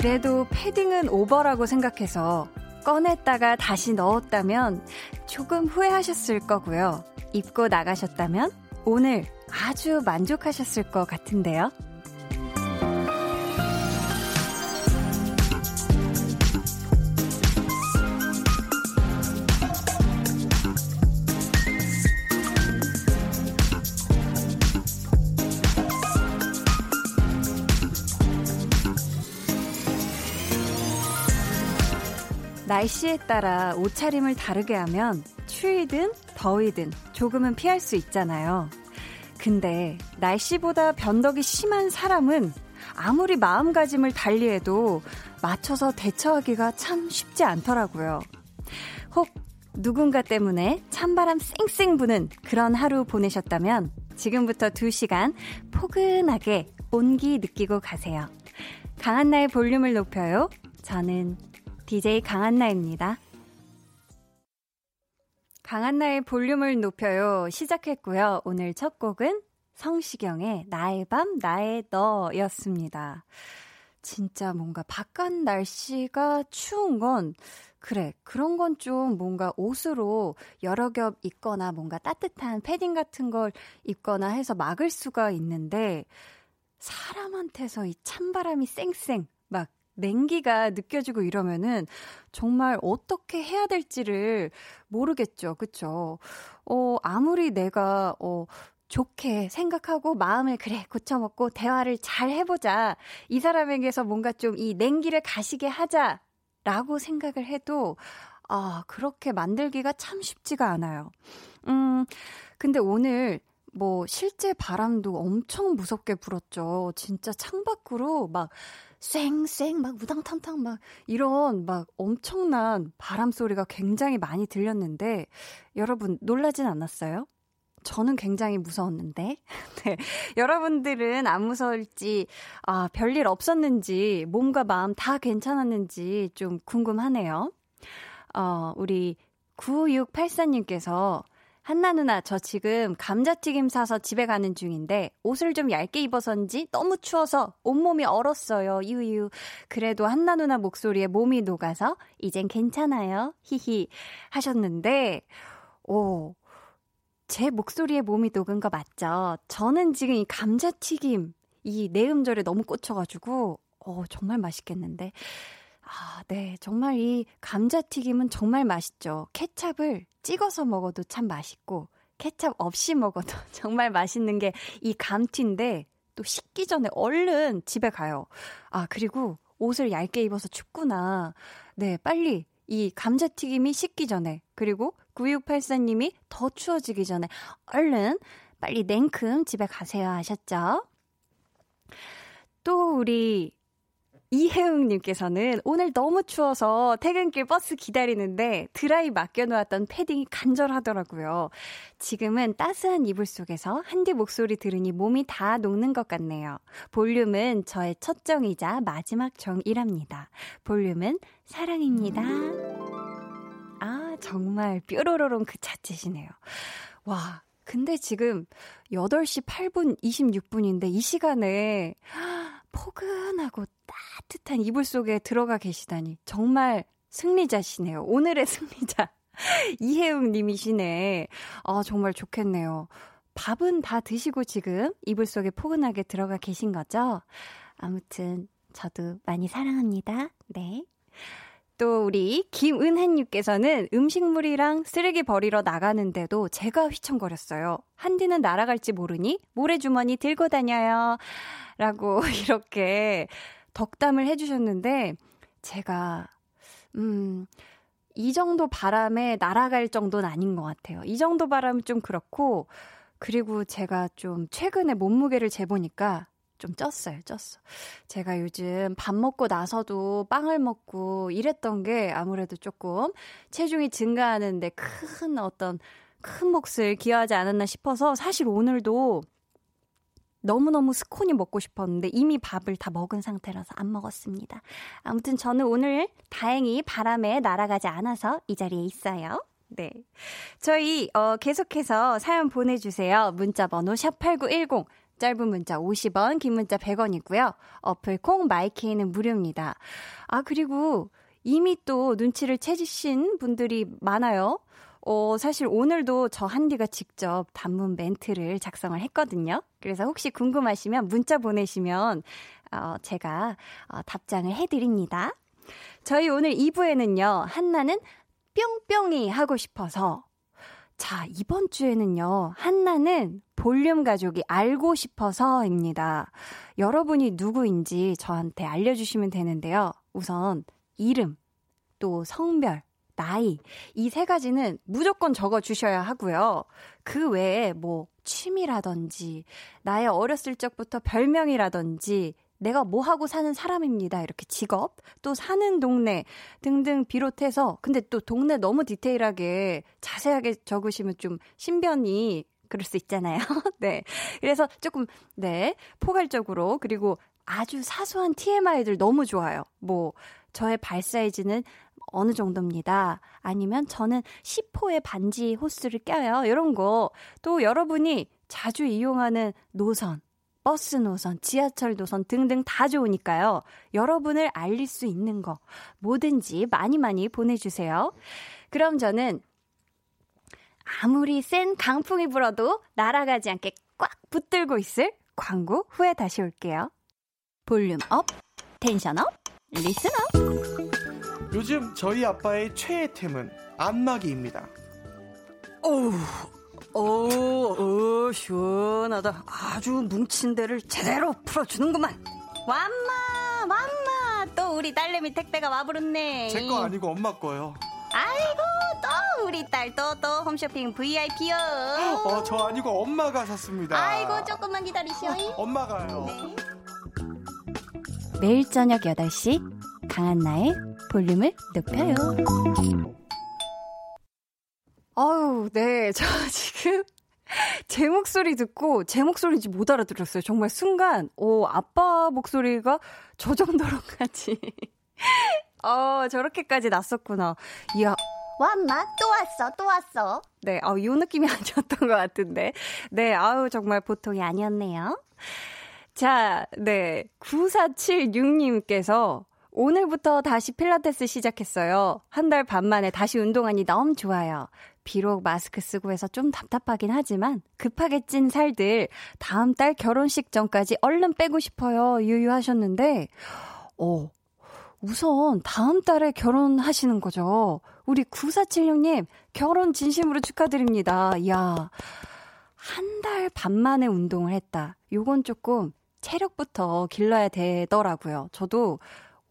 그래도 패딩은 오버라고 생각해서 꺼냈다가 다시 넣었다면 조금 후회하셨을 거고요. 입고 나가셨다면 오늘 아주 만족하셨을 것 같은데요. 날씨에 따라 옷차림을 다르게 하면 추위든 더위든 조금은 피할 수 있잖아요. 근데 날씨보다 변덕이 심한 사람은 아무리 마음가짐을 달리해도 맞춰서 대처하기가 참 쉽지 않더라고요. 혹 누군가 때문에 찬바람 쌩쌩 부는 그런 하루 보내셨다면 지금부터 2시간 포근하게 온기 느끼고 가세요. 강한나의 볼륨을 높여요. 저는 DJ 강한나입니다. 강한나의 볼륨을 높여요. 시작했고요. 오늘 첫 곡은 성시경의 나의 밤, 나의 너 였습니다. 진짜 뭔가 바깥 날씨가 추운 건, 그래, 그런 건 좀 뭔가 옷으로 여러 겹 입거나 뭔가 따뜻한 패딩 같은 걸 입거나 해서 막을 수가 있는데, 사람한테서 이 찬바람이 쌩쌩 막 냉기가 느껴지고 이러면은 정말 어떻게 해야 될지를 모르겠죠. 그쵸? 어, 아무리 내가, 어, 좋게 생각하고 마음을 그래 고쳐먹고 대화를 잘 해보자. 이 사람에게서 뭔가 좀 이 냉기를 가시게 하자. 라고 생각을 해도, 아, 그렇게 만들기가 참 쉽지가 않아요. 음, 근데 오늘 뭐 실제 바람도 엄청 무섭게 불었죠. 진짜 창밖으로 막 쌩쌩 막 우당탕탕 막 이런 막 엄청난 바람 소리가 굉장히 많이 들렸는데 여러분 놀라진 않았어요? 저는 굉장히 무서웠는데. 네. 여러분들은 안 무서울지, 아, 별일 없었는지, 몸과 마음 다 괜찮았는지 좀 궁금하네요. 어, 우리 9684님께서 한나 누나, 저 지금 감자튀김 사서 집에 가는 중인데 옷을 좀 얇게 입어서인지 너무 추워서 온몸이 얼었어요. 유유. 그래도 한나 누나 목소리에 몸이 녹아서 이젠 괜찮아요. 히히. 하셨는데, 오. 제 목소리에 몸이 녹은 거 맞죠? 저는 지금 이 감자튀김, 이 내음절에 너무 꽂혀가지고, 어, 정말 맛있겠는데. 아, 네. 정말 이 감자튀김은 정말 맛있죠. 케찹을 찍어서 먹어도 참 맛있고, 케찹 없이 먹어도 정말 맛있는 게 이 감튀인데, 또 식기 전에 얼른 집에 가요. 아, 그리고 옷을 얇게 입어서 춥구나. 네, 빨리 이 감자튀김이 식기 전에, 그리고 9684님이 더 추워지기 전에 얼른 빨리 냉큼 집에 가세요 하셨죠? 또 우리 이혜웅님께서는 오늘 너무 추워서 퇴근길 버스 기다리는데 드라이 맡겨놓았던 패딩이 간절하더라고요. 지금은 따스한 이불 속에서 한디 목소리 들으니 몸이 다 녹는 것 같네요. 볼륨은 저의 첫 정이자 마지막 정이랍니다. 볼륨은 사랑입니다. 아, 정말 뾰로로롱 그 자체시네요. 와, 근데 지금 8시 8분 26분인데 이 시간에 포근하고 따뜻한 이불 속에 들어가 계시다니 정말 승리자시네요. 오늘의 승리자 이혜웅 님이시네. 아, 정말 좋겠네요. 밥은 다 드시고 지금 이불 속에 포근하게 들어가 계신 거죠? 아무튼 저도 많이 사랑합니다. 네. 또 우리 김은혜님께서는 음식물이랑 쓰레기 버리러 나가는데도 제가 휘청거렸어요. 한디는 날아갈지 모르니 모래주머니 들고 다녀요. 라고 이렇게 덕담을 해주셨는데 제가 음. 이 정도 바람에 날아갈 정도는 아닌 것 같아요. 이 정도 바람은 좀 그렇고, 그리고 제가 좀 최근에 몸무게를 재보니까 좀 쪘어요, 쪘어. 제가 요즘 밥 먹고 나서도 빵을 먹고 이랬던 게 아무래도 조금 체중이 증가하는데 큰 어떤 큰 몫을 기여하지 않았나 싶어서 사실 오늘도 너무너무 스콘이 먹고 싶었는데 이미 밥을 다 먹은 상태라서 안 먹었습니다. 아무튼 저는 오늘 다행히 바람에 날아가지 않아서 이 자리에 있어요. 네. 저희, 어, 계속해서 사연 보내주세요. 문자번호 샵8910. 짧은 문자 50원, 긴 문자 100원이고요. 어플 콩 마이케이는 무료입니다. 아, 그리고 이미 또 눈치를 채주신 분들이 많아요. 어, 사실 오늘도 저 한디가 직접 단문 멘트를 작성을 했거든요. 그래서 혹시 궁금하시면 문자 보내시면, 어, 제가, 어, 답장을 해드립니다. 저희 오늘 2부에는요, 한나는 뿅뿅이 하고 싶어서, 자, 이번 주에는요, 한나는 볼륨 가족이 알고 싶어서입니다. 여러분이 누구인지 저한테 알려주시면 되는데요. 우선, 이름, 또 성별, 나이, 이 세 가지는 무조건 적어 주셔야 하고요. 그 외에 뭐 취미라든지, 나의 어렸을 적부터 별명이라든지, 내가 뭐 하고 사는 사람입니다. 이렇게 직업, 또 사는 동네 등등 비롯해서, 근데 또 동네 너무 디테일하게 자세하게 적으시면 좀 신변이 그럴 수 있잖아요. 네. 그래서 조금, 네. 포괄적으로, 그리고 아주 사소한 TMI들 너무 좋아요. 뭐, 저의 발 사이즈는 어느 정도입니다. 아니면 저는 10호의 반지 호스를 껴요. 이런 거. 또 여러분이 자주 이용하는 노선, 버스 노선, 지하철 노선 등등 다 좋으니까요. 여러분을 알릴 수 있는 거 뭐든지 많이 많이 보내주세요. 그럼 저는 아무리 센 강풍이 불어도 날아가지 않게 꽉 붙들고 있을 광고 후에 다시 올게요. Volume up, tension up, listen up. 요즘 저희 아빠의 최애템은 안마기입니다. 어우, 어, 어, 시원하다. 아주 뭉친 데를 제대로 풀어주는구만. 완마, 완마. 또 우리 딸내미 택배가 와버렸네. 제 거 아니고 엄마 거요. 아이고, 또 우리 딸 또 또 홈쇼핑 VIP요. 어, 저 아니고 엄마가 샀습니다. 아이고, 조금만 기다리시오. 엄마가요. 네. 매일 저녁 8시 강한나의 볼륨을 높여요. 아유, 네. 저 지금 제 목소리 듣고 제 목소리인지 못 알아들었어요. 정말 순간, 오, 아빠 목소리가 저 정도로까지. 어, 저렇게까지 났었구나. 이야. 왔마? 또 왔어, 또 왔어. 네, 어, 이 느낌이 아니었던 것 같은데. 네, 아우, 정말 보통이 아니었네요. 자, 네. 9476님께서 오늘부터 다시 필라테스 시작했어요. 한 달 반 만에 다시 운동하니 너무 좋아요. 비록 마스크 쓰고 해서 좀 답답하긴 하지만 급하게 찐 살들 다음 달 결혼식 전까지 얼른 빼고 싶어요. 유유하셨는데, 어, 우선 다음 달에 결혼하시는 거죠. 우리 9476님 결혼 진심으로 축하드립니다. 이야. 한 달 반 만에 운동을 했다. 요건 조금 체력부터 길러야 되더라고요. 저도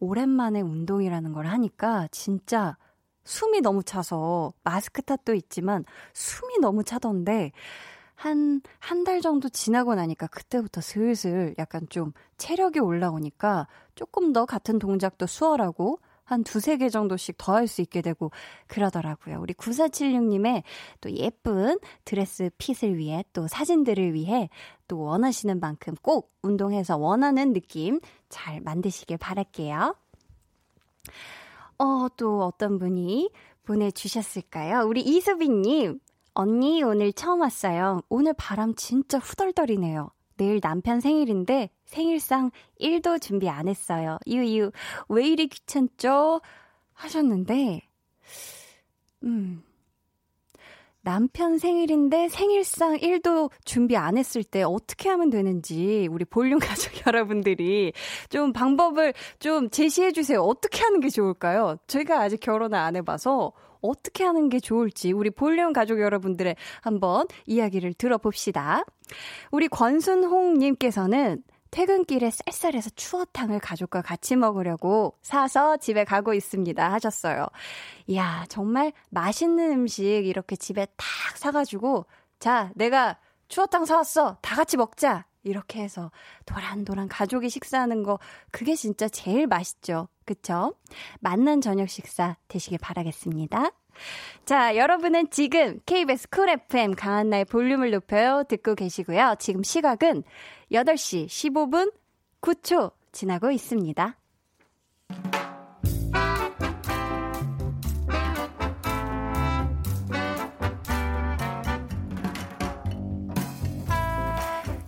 오랜만에 운동이라는 걸 하니까 진짜 숨이 너무 차서 마스크 탓도 있지만 숨이 너무 차던데 한, 한 달 정도 지나고 나니까 그때부터 슬슬 약간 좀 체력이 올라오니까 조금 더 같은 동작도 수월하고 한 두세 개 정도씩 더 할 수 있게 되고 그러더라고요. 우리 9476님의 또 예쁜 드레스 핏을 위해 또 사진들을 위해 또 원하시는 만큼 꼭 운동해서 원하는 느낌 잘 만드시길 바랄게요. 어, 또 어떤 분이 보내주셨을까요? 우리 이수빈님, 언니 오늘 처음 왔어요. 오늘 바람 진짜 후덜덜이네요. 내일 남편 생일인데 생일상 1도 준비 안 했어요. 유유, 왜 이리 귀찮죠? 하셨는데, 음. 남편 생일인데 생일상 1도 준비 안 했을 때 어떻게 하면 되는지 우리 볼륨 가족 여러분들이 좀 방법을 좀 제시해 주세요. 어떻게 하는 게 좋을까요? 저희가 아직 결혼을 안 해봐서 어떻게 하는 게 좋을지 우리 볼륨 가족 여러분들의 한번 이야기를 들어봅시다. 우리 권순홍님께서는 퇴근길에 쌀쌀해서 추어탕을 가족과 같이 먹으려고 사서 집에 가고 있습니다. 하셨어요. 이야, 정말 맛있는 음식 이렇게 집에 탁 사가지고, 자, 내가 추어탕 사왔어. 다 같이 먹자. 이렇게 해서 도란도란 가족이 식사하는 거, 그게 진짜 제일 맛있죠. 그쵸? 맛난 저녁 식사 되시길 바라겠습니다. 자, 여러분은 지금 KBS 쿨 FM 강한나의 볼륨을 높여요 듣고 계시고요. 지금 시각은 8시 15분 9초 지나고 있습니다.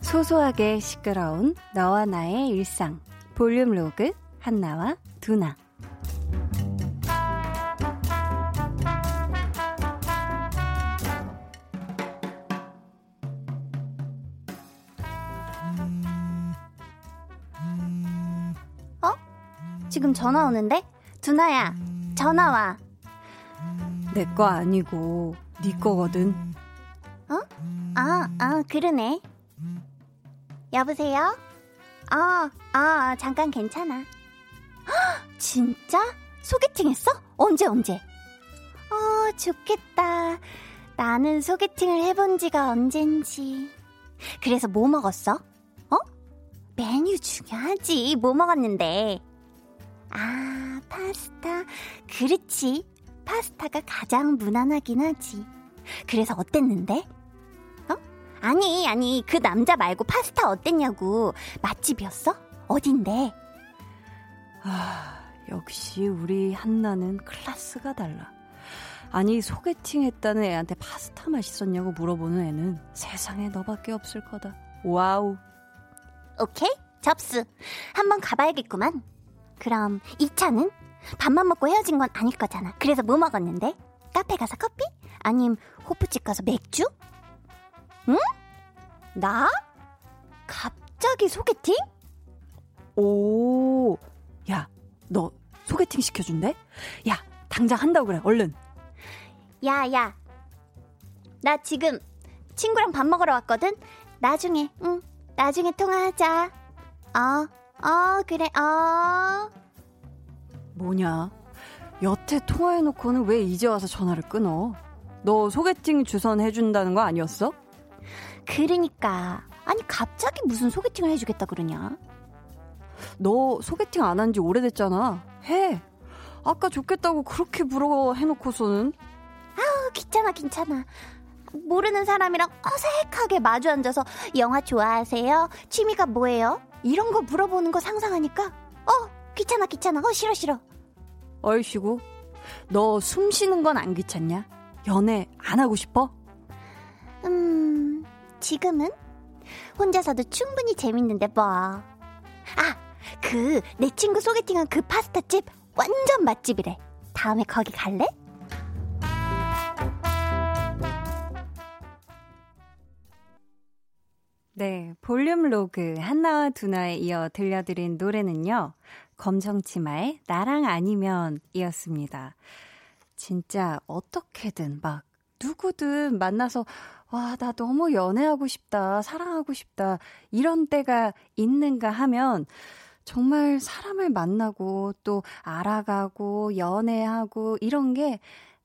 소소하게 시끄러운 너와 나의 일상 볼륨 로그 한나와 두나 지금 전화 오는데? 두나야, 전화 와. 내 거 아니고 네 거거든. 어? 아, 아, 그러네. 여보세요? 아, 아, 잠깐 괜찮아. 헉, 진짜? 소개팅 했어? 언제, 언제? 어, 좋겠다. 나는 소개팅을 해본 지가 언젠지. 그래서 뭐 먹었어? 어? 메뉴 중요하지. 뭐 먹었는데? 아, 파스타. 그렇지. 파스타가 가장 무난하긴 하지. 그래서 어땠는데? 어? 아니, 아니, 그 남자 말고 파스타 어땠냐고. 맛집이었어? 어딘데? 아, 역시 우리 한나는 클래스가 달라. 아니, 소개팅 했다는 애한테 파스타 맛있었냐고 물어보는 애는 세상에 너밖에 없을 거다. 와우. 오케이, 접수. 한번 가봐야겠구만. 그럼 2차는? 밥만 먹고 헤어진 건 아닐 거잖아. 그래서 뭐 먹었는데? 카페 가서 커피? 아님 호프집 가서 맥주? 응? 나? 갑자기 소개팅? 오, 야, 너 소개팅 시켜준대? 야, 당장 한다고 그래, 얼른. 야, 야. 나 지금 친구랑 밥 먹으러 왔거든? 나중에, 응, 나중에 통화하자. 어, 어, 그래, 어. 뭐냐? 여태 통화해놓고는 왜 이제 와서 전화를 끊어? 너 소개팅 주선 해준다는 거 아니었어? 그러니까. 아니, 갑자기 무슨 소개팅을 해주겠다 그러냐? 너 소개팅 안 한 지 오래됐잖아. 해. 아까 좋겠다고 그렇게 부러워 해놓고서는. 아우, 귀찮아, 괜찮아. 모르는 사람이랑 어색하게 마주 앉아서 영화 좋아하세요? 취미가 뭐예요? 이런 거 물어보는 거 상상하니까 어, 귀찮아, 귀찮아. 어, 싫어, 싫어. 얼씨구, 너 숨 쉬는 건 안 귀찮냐? 연애 안 하고 싶어? 음, 지금은 혼자서도 충분히 재밌는데 뭐. 아, 그 내 친구 소개팅한 그 파스타집 완전 맛집이래. 다음에 거기 갈래? 네, 볼륨 로그 한나와 두나에 이어 들려드린 노래는요. 검정치마의 나랑 아니면 이었습니다. 진짜 어떻게든 막 누구든 만나서 와, 나 너무 연애하고 싶다, 사랑하고 싶다, 이런 때가 있는가 하면 정말 사람을 만나고 또 알아가고 연애하고 이런 게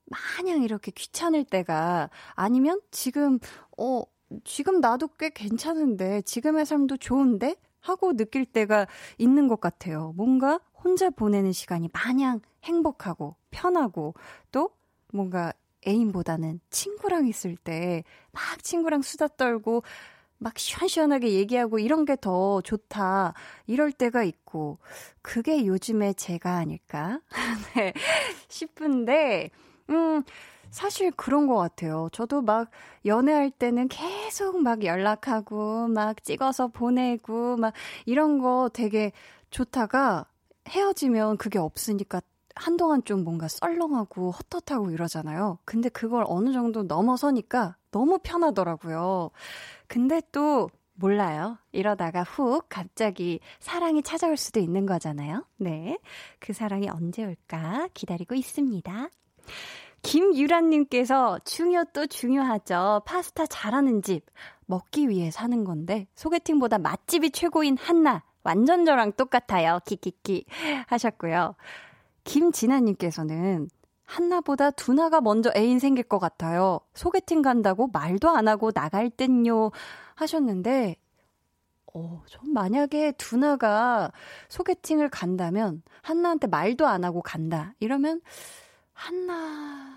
마냥 이렇게 귀찮을 때가 아니면 지금, 어, 지금 나도 꽤 괜찮은데, 지금의 삶도 좋은데? 하고 느낄 때가 있는 것 같아요. 뭔가 혼자 보내는 시간이 마냥 행복하고 편하고 또 뭔가 애인보다는 친구랑 있을 때 막 친구랑 수다 떨고 막 시원시원하게 얘기하고 이런 게 더 좋다. 이럴 때가 있고, 그게 요즘에 제가 아닐까? 네, 싶은데, 음, 사실 그런 것 같아요. 저도 막 연애할 때는 계속 막 연락하고, 막 찍어서 보내고, 막 이런 거 되게 좋다가 헤어지면 그게 없으니까 한동안 좀 뭔가 썰렁하고 헛헛하고 이러잖아요. 근데 그걸 어느 정도 넘어서니까 너무 편하더라고요. 근데 또 몰라요. 이러다가 훅 갑자기 사랑이 찾아올 수도 있는 거잖아요. 네. 그 사랑이 언제 올까 기다리고 있습니다. 김유란님께서 중요 또 중요하죠. 파스타 잘하는 집. 먹기 위해 사는 건데, 소개팅보다 맛집이 최고인 한나. 완전 저랑 똑같아요. 키키키. 하셨고요. 김진아님께서는 한나보다 두나가 먼저 애인 생길 것 같아요. 소개팅 간다고 말도 안 하고 나갈 땐요. 하셨는데, 어, 전 만약에 두나가 소개팅을 간다면, 한나한테 말도 안 하고 간다. 이러면, 한나,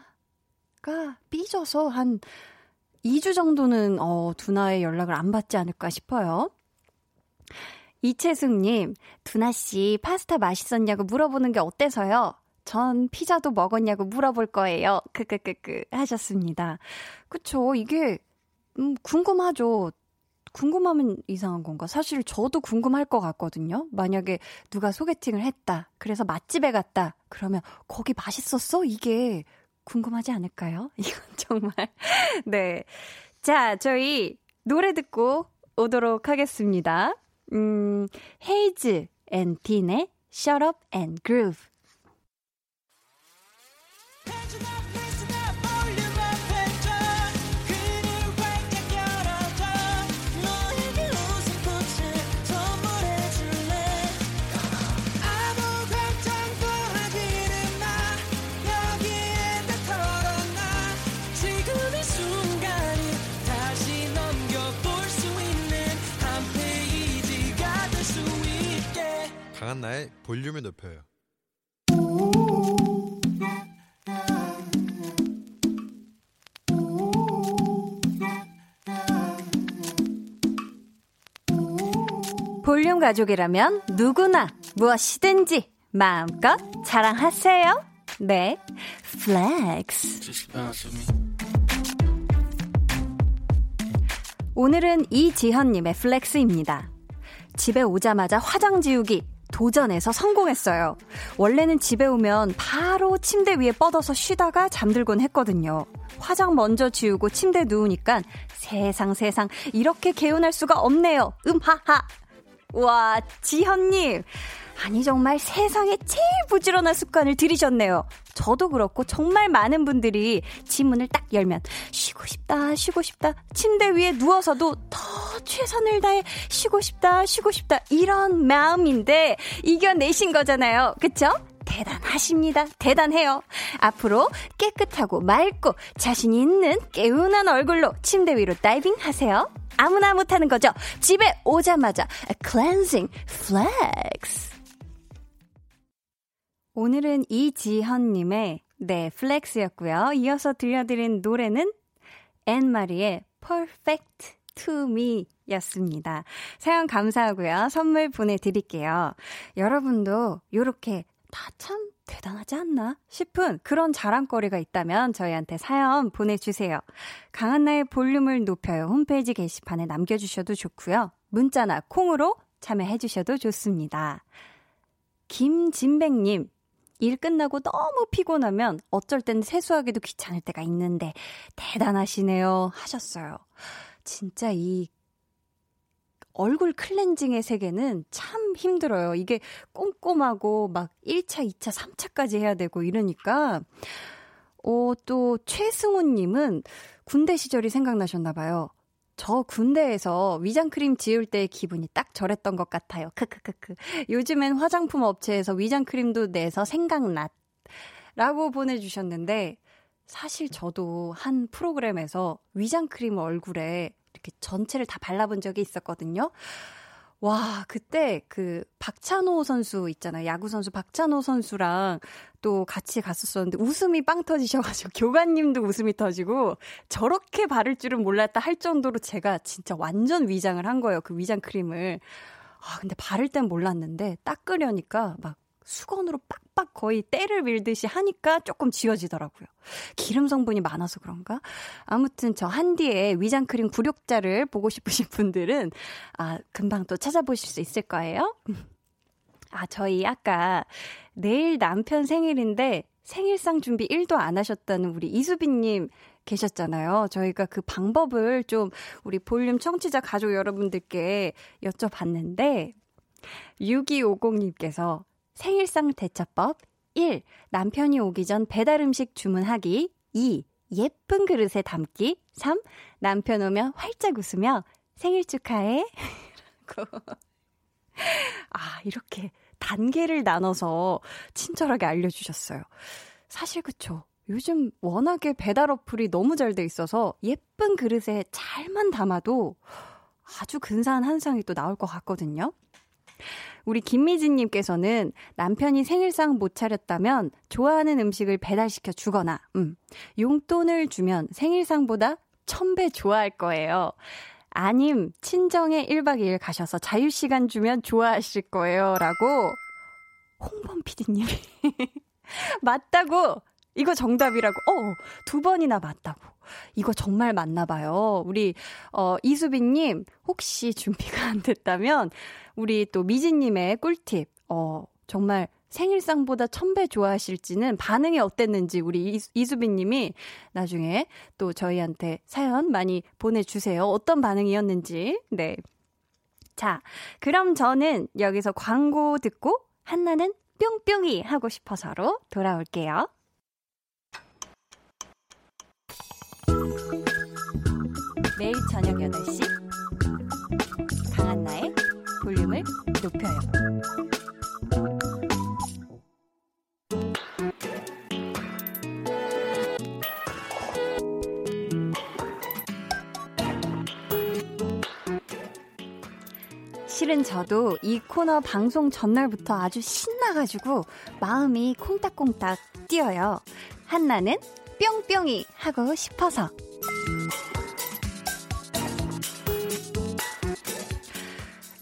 두나가 삐져서 한 2주 정도는, 어, 두나의 연락을 안 받지 않을까 싶어요. 이채숙님, 두나씨, 파스타 맛있었냐고 물어보는 게 어때서요? 전 피자도 먹었냐고 물어볼 거예요. 크크크크 하셨습니다. 그쵸. 이게, 음, 궁금하죠. 궁금하면 이상한 건가? 사실 저도 궁금할 것 같거든요. 만약에 누가 소개팅을 했다. 그래서 맛집에 갔다. 그러면 거기 맛있었어? 이게 궁금하지 않을까요? 이건 정말. 네. 자, 저희 노래 듣고 오도록 하겠습니다. 음, 헤이즈 and 딘의 Shut Up and Groove. 볼륨을 높여요. 볼륨 가족이라면 누구나 무엇이든지 마음껏 자랑하세요. 네, flex. 오늘은 이지현님의 flex입니다. 집에 오자마자 화장 지우기 도전해서 성공했어요. 원래는 집에 오면 바로 침대 위에 뻗어서 쉬다가 잠들곤 했거든요. 화장 먼저 지우고 침대 누우니까 세상 세상 이렇게 개운할 수가 없네요. 음하하. 와, 지현님. 아니, 정말 세상에 제일 부지런한 습관을 들이셨네요. 저도 그렇고 정말 많은 분들이 지문을 딱 열면 쉬고 싶다, 쉬고 싶다. 침대 위에 누워서도 더 최선을 다해 쉬고 싶다, 쉬고 싶다. 이런 마음인데 이겨내신 거잖아요. 그쵸? 대단하십니다. 대단해요. 앞으로 깨끗하고 맑고 자신 있는 개운한 얼굴로 침대 위로 다이빙 하세요. 아무나 못하는 거죠. 집에 오자마자 클렌징 flex. 오늘은 이지현님의 네, flex였고요. 이어서 들려드린 노래는 앤마리의 Perfect to Me 였습니다. 사연 감사하고요. 선물 보내드릴게요. 여러분도 이렇게 다 참 대단하지 않나 싶은 그런 자랑거리가 있다면 저희한테 사연 보내주세요. 강한나의 볼륨을 높여요. 홈페이지 게시판에 남겨주셔도 좋고요. 문자나 콩으로 참여해주셔도 좋습니다. 김진백님, 일 끝나고 너무 피곤하면 어쩔 땐 세수하기도 귀찮을 때가 있는데 대단하시네요 하셨어요. 진짜 이 얼굴 클렌징의 세계는 참 힘들어요. 이게 꼼꼼하고 막 1차, 2차, 3차까지 해야 되고 이러니까 어, 또 최승훈 님은 군대 시절이 생각나셨나 봐요. 저 군대에서 위장크림 지울 때의 기분이 딱 저랬던 것 같아요. 크크크크. 요즘엔 화장품 업체에서 위장크림도 내서 생각났. 라고 보내주셨는데, 사실 저도 한 프로그램에서 위장크림 얼굴에 이렇게 전체를 다 발라본 적이 있었거든요. 와, 그때 그 박찬호 선수 있잖아요. 야구 선수 박찬호 선수랑 또 같이 갔었었는데 웃음이 빵 터지셔가지고 교관님도 웃음이 터지고 저렇게 바를 줄은 몰랐다 할 정도로 제가 진짜 완전 위장을 한 거예요. 그 위장 크림을. 아, 근데 바를 땐 몰랐는데 닦으려니까 막 수건으로 빡빡 거의 때를 밀듯이 하니까 조금 지워지더라고요. 기름 성분이 많아서 그런가? 아무튼 저 한디의 위장크림 구력자를 보고 싶으신 분들은 아, 금방 또 찾아보실 수 있을 거예요. 아, 저희 아까 내일 남편 생일인데 생일상 준비 1도 안 하셨다는 우리 이수빈님 계셨잖아요. 저희가 그 방법을 좀 우리 볼륨 청취자 가족 여러분들께 여쭤봤는데, 6250님께서 생일상 대처법 1. 남편이 오기 전 배달 음식 주문하기 2. 예쁜 그릇에 담기 3. 남편 오면 활짝 웃으며 생일 축하해 아, 이렇게 단계를 나눠서 친절하게 알려주셨어요. 사실 그쵸. 요즘 워낙에 배달 어플이 너무 잘 돼 있어서 예쁜 그릇에 잘만 담아도 아주 근사한 한상이 또 나올 것 같거든요. 우리 김미진님께서는 남편이 생일상 못 차렸다면 좋아하는 음식을 배달시켜 주거나, 음, 용돈을 주면 생일상보다 천배 좋아할 거예요. 아님, 친정에 1박 2일 가셔서 자유시간 주면 좋아하실 거예요. 라고, 홍범 PD님이. 맞다고! 이거 정답이라고. 어, 두 번이나 맞다고. 이거 정말 맞나 봐요. 우리, 어, 이수빈 님, 혹시 준비가 안 됐다면, 우리 또 미진님의 꿀팁, 어, 정말 생일상보다 천배 좋아하실지는 반응이 어땠는지 우리 이수빈 님이 나중에 또 저희한테 사연 많이 보내주세요. 어떤 반응이었는지. 네. 자, 그럼 저는 여기서 광고 듣고 한나는 뿅뿅이 하고 싶어서로 돌아올게요. 매일 저녁 8시 강한나의 볼륨을 높여요. 실은 저도 이 코너 방송 전날부터 아주 신나가지고 마음이 콩닥콩닥 뛰어요. 한나는 뿅뿅이 하고 싶어서.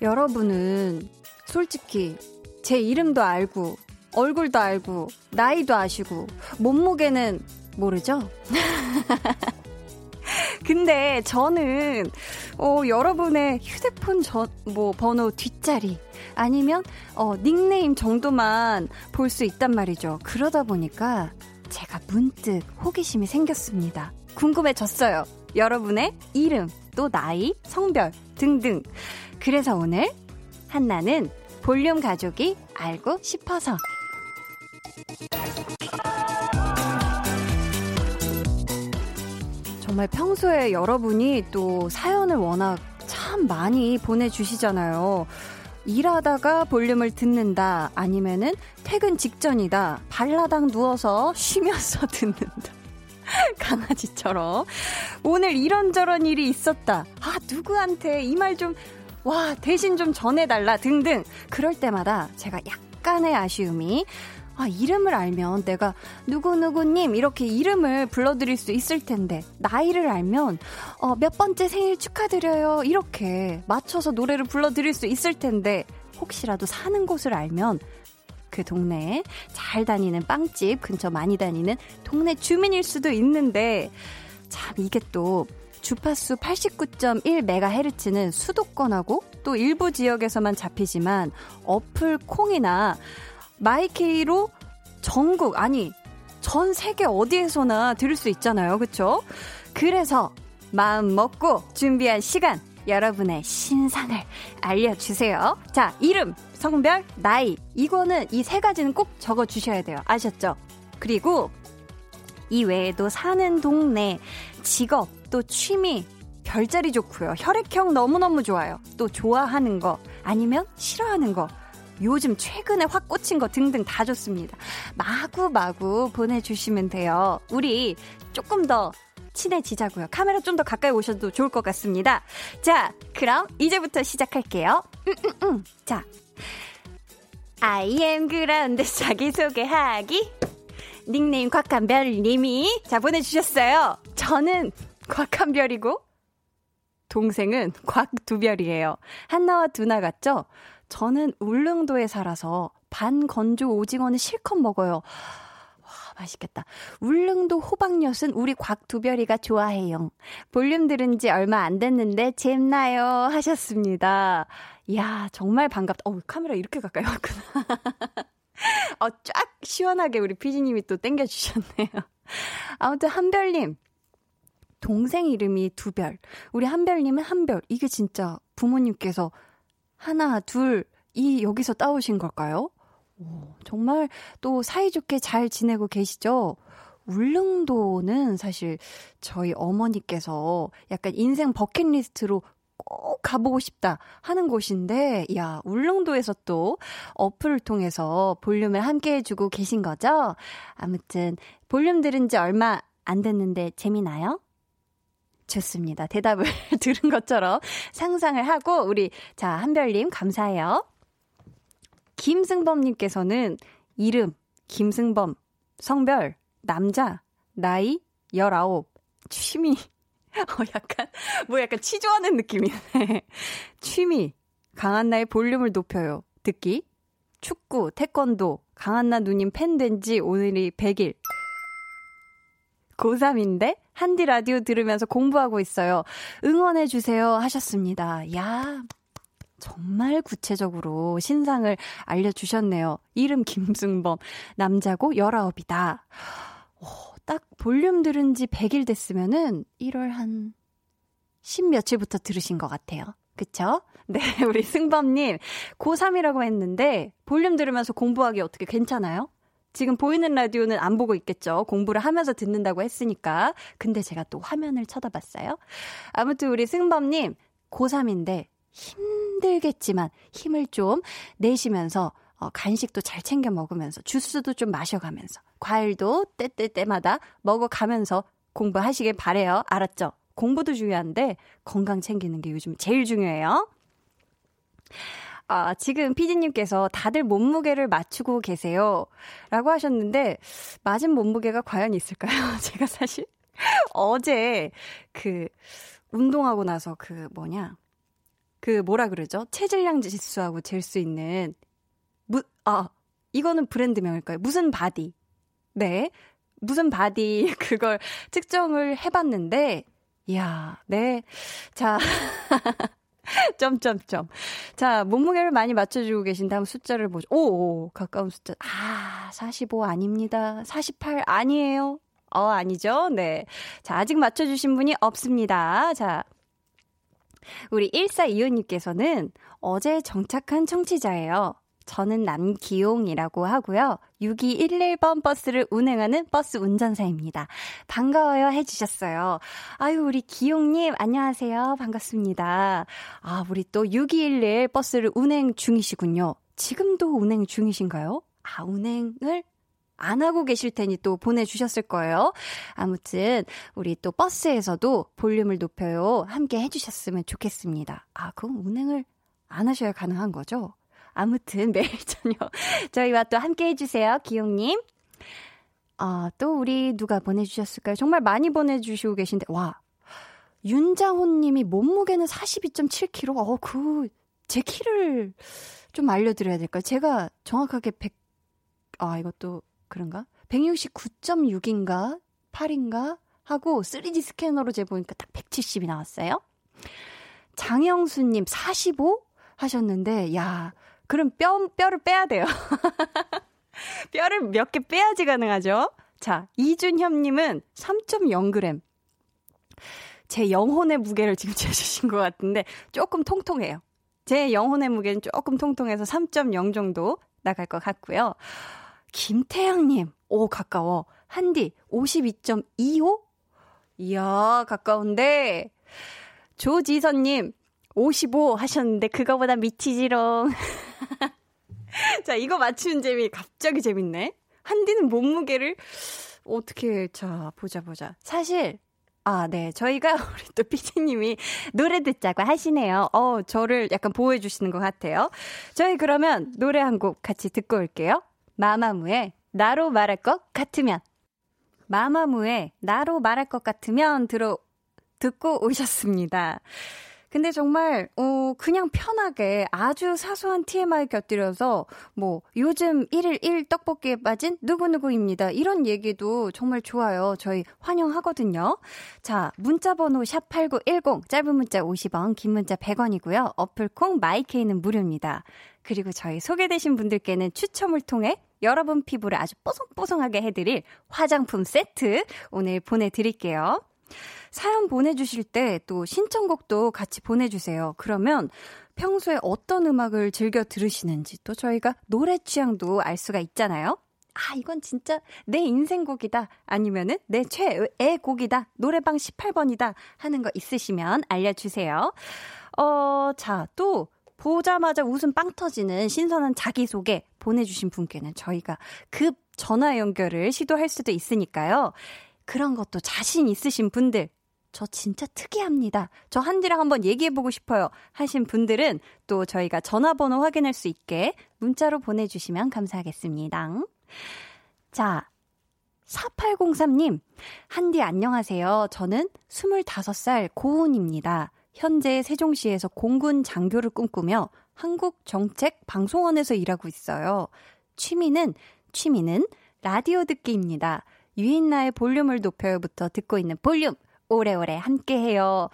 여러분은 솔직히 제 이름도 알고, 얼굴도 알고, 나이도 아시고, 몸무게는 모르죠? 근데 저는 어, 여러분의 휴대폰 저, 뭐 번호 뒷자리 아니면 어, 닉네임 정도만 볼 수 있단 말이죠. 그러다 보니까 제가 문득 호기심이 생겼습니다. 궁금해졌어요. 여러분의 이름, 또 나이, 성별 등등. 그래서 오늘 한나는 볼륨 가족이 알고 싶어서 정말 평소에 여러분이 또 사연을 워낙 참 많이 보내주시잖아요. 일하다가 볼륨을 듣는다, 아니면은 퇴근 직전이다, 발라당 누워서 쉬면서 듣는다. 강아지처럼. 오늘 이런저런 일이 있었다. 아, 누구한테 이 말 좀, 와, 대신 좀 전해달라 등등. 그럴 때마다 제가 약간의 아쉬움이 아, 이름을 알면 내가 누구누구님 이렇게 이름을 불러드릴 수 있을 텐데, 나이를 알면, 어, 몇 번째 생일 축하드려요. 이렇게 맞춰서 노래를 불러드릴 수 있을 텐데, 혹시라도 사는 곳을 알면, 그 동네에 잘 다니는 빵집 근처 많이 다니는 동네 주민일 수도 있는데, 참, 이게 또, 주파수 89.1MHz는 수도권하고 또 일부 지역에서만 잡히지만 어플 콩이나 마이케이로 전국, 아니, 전 세계 어디에서나 들을 수 있잖아요. 그쵸? 그래서 마음 먹고 준비한 시간, 여러분의 신상을 알려주세요. 자, 이름, 성별, 나이. 이거는 이 세 가지는 꼭 적어 주셔야 돼요. 아셨죠? 그리고 이 외에도 사는 동네, 직업, 또 취미, 별자리 좋고요. 혈액형 너무너무 좋아요. 또 좋아하는 거, 아니면 싫어하는 거. 요즘 최근에 확 꽂힌 거 등등 다 좋습니다. 마구 마구 보내주시면 돼요. 우리 조금 더 친해지자고요. 카메라 좀 더 가까이 오셔도 좋을 것 같습니다. 자, 그럼 이제부터 시작할게요. 음, 음, 음. 자, am 그라운드 자기소개하기. 닉네임 곽한별님이 자 보내주셨어요. 저는 곽 한 별이고 동생은 곽 두 별이에요. 한나와 두나 같죠? 저는 울릉도에 살아서 반 건조 오징어는 실컷 먹어요. 와, 맛있겠다. 울릉도 호박엿은 우리 곽두별이가 좋아해요. 볼륨 들은 지 얼마 안 됐는데 잼나요 하셨습니다. 이야, 정말 반갑다. 어, 카메라 이렇게 가까이 왔구나. 어, 쫙 시원하게 우리 피디님이 또 땡겨주셨네요. 아무튼 한별님, 동생 이름이 두별, 우리 한별님은 한별. 이게 진짜 부모님께서 하나, 둘, 이 여기서 따오신 걸까요? 오, 정말 또 사이좋게 잘 지내고 계시죠? 울릉도는 사실 저희 어머니께서 약간 인생 버킷리스트로 꼭 가보고 싶다 하는 곳인데, 야, 울릉도에서 또 어플을 통해서 볼륨을 함께 해주고 계신 거죠? 아무튼, 볼륨 들은 지 얼마 안 됐는데 재미나요? 좋습니다. 대답을 들은 것처럼 상상을 하고 우리 자 한별님 감사해요. 김승범님께서는 이름, 김승범, 성별, 남자, 나이, 19, 취미, 어, 약간, 뭐 약간 치조하는 느낌이네. 취미, 강한나의 볼륨을 높여요. 듣기, 축구, 태권도, 강한나 누님 팬 된 지 오늘이 100일. 고3인데 한디 라디오 들으면서 공부하고 있어요. 응원해 주세요 하셨습니다. 야 정말 구체적으로 신상을 알려주셨네요. 이름 김승범, 남자고 19이다. 오, 딱 볼륨 들은 지 100일 됐으면은 1월 한 10며칠부터 들으신 것 같아요. 그쵸? 네, 우리 승범님, 고3이라고 했는데, 볼륨 들으면서 공부하기 어떻게 괜찮아요? 지금 보이는 라디오는 안 보고 있겠죠. 공부를 하면서 듣는다고 했으니까. 근데 제가 또 화면을 쳐다봤어요. 아무튼 우리 승범님, 고3인데 힘들겠지만 힘을 좀 내시면서 어, 간식도 잘 챙겨 먹으면서 주스도 좀 마셔가면서 과일도 때때때마다 먹어가면서 공부하시길 바래요. 알았죠? 공부도 중요한데 건강 챙기는 게 요즘 제일 중요해요. 아, 지금 피디님께서 다들 몸무게를 맞추고 계세요. 라고 하셨는데, 맞은 몸무게가 과연 있을까요? 제가 사실 어제 그, 운동하고 나서 그 뭐냐. 그 뭐라 그러죠? 체질량 지수하고 잴 수 있는, 무, 아, 이거는 브랜드명일까요? 무슨 바디. 네. 무슨 바디 그걸 측정을 해봤는데, 이야, 네. 자. 점점점. 자, 몸무게를 많이 맞춰주고 계신 다음 숫자를 보죠. 오, 오, 가까운 숫자. 아, 45 아닙니다. 48 아니에요. 어, 아니죠? 네. 자, 아직 맞춰주신 분이 없습니다. 자. 우리 1425님께서는 어제 정착한 청취자예요. 저는 남기용이라고 하고요. 6211번 버스를 운행하는 버스 운전사입니다. 반가워요 해주셨어요. 아유, 우리 기용님, 안녕하세요. 반갑습니다. 아, 우리 또 6211 버스를 운행 중이시군요. 지금도 운행 중이신가요? 아, 운행을 안 하고 계실 테니 또 보내주셨을 거예요. 아무튼, 우리 또 버스에서도 볼륨을 높여요. 함께 해주셨으면 좋겠습니다. 아, 그럼 운행을 안 하셔야 가능한 거죠? 아무튼 매일 저녁 저희와 또 함께 해주세요. 기용님. 아, 또 우리 누가 보내주셨을까요? 정말 많이 보내주시고 계신데, 와. 윤장훈 님이 몸무게는 42.7kg. 어, 그, 제 키를 좀 알려드려야 될까요? 제가 정확하게 100, 아, 이것도 그런가? 169.6인가? 8인가? 하고 3D 스캐너로 재보니까 딱 170이 나왔어요. 장영수님 45 하셨는데, 야, 그럼 뼈, 뼈를 빼야 돼요. 뼈를 몇 개 빼야지 가능하죠? 자, 이준협님은 3.0g. 제 영혼의 무게를 지금 재주신 것 같은데 조금 통통해요. 제 영혼의 무게는 조금 통통해서 3.0 정도 나갈 것 같고요. 김태양님, 오, 가까워. 한디, 52.25? 이야, 가까운데. 조지선님, 55 하셨는데, 그거보다 미치지롱. 자, 이거 맞추는 재미 갑자기 재밌네. 한디는 몸무게를 어떻게 자 보자 보자. 사실 아, 네. 저희가 우리 또 피디님이 노래 듣자고 하시네요. 어, 저를 약간 보호해 주시는 것 같아요. 저희 그러면 노래 한 곡 같이 듣고 올게요. 마마무의 나로 말할 것 같으면. 마마무의 나로 말할 것 같으면 들어 듣고 오셨습니다. 근데 정말, 어, 그냥 편하게 아주 사소한 TMI 곁들여서, 뭐, 요즘 1일 1 떡볶이에 빠진 누구누구입니다. 이런 얘기도 정말 좋아요. 저희 환영하거든요. 자, 문자 번호 샵8910, 짧은 문자 50원, 긴 문자 100원이고요. 어플 콩 마이케이는 무료입니다. 그리고 저희 소개되신 분들께는 추첨을 통해 여러분 피부를 아주 뽀송뽀송하게 해드릴 화장품 세트 오늘 보내드릴게요. 사연 보내주실 때 또 신청곡도 같이 보내주세요. 그러면 평소에 어떤 음악을 즐겨 들으시는지 또 저희가 노래 취향도 알 수가 있잖아요. 아, 이건 진짜 내 인생곡이다. 아니면은 내 최애 곡이다. 노래방 18번이다. 하는 거 있으시면 알려주세요. 어, 자, 또 보자마자 웃음 빵 터지는 신선한 자기소개 보내주신 분께는 저희가 급 전화 연결을 시도할 수도 있으니까요. 그런 것도 자신 있으신 분들 저 진짜 특이합니다. 저 한디랑 한번 얘기해보고 싶어요. 하신 분들은 또 저희가 전화번호 확인할 수 있게 문자로 보내주시면 감사하겠습니다. 자, 4803님, 한디 안녕하세요. 저는 25살 고은입니다. 현재 세종시에서 공군 장교를 꿈꾸며 한국정책방송원에서 일하고 있어요. 취미는, 취미는 라디오 듣기입니다. 유인나의 볼륨을 높여요부터 듣고 있는 볼륨, 오래오래 함께해요.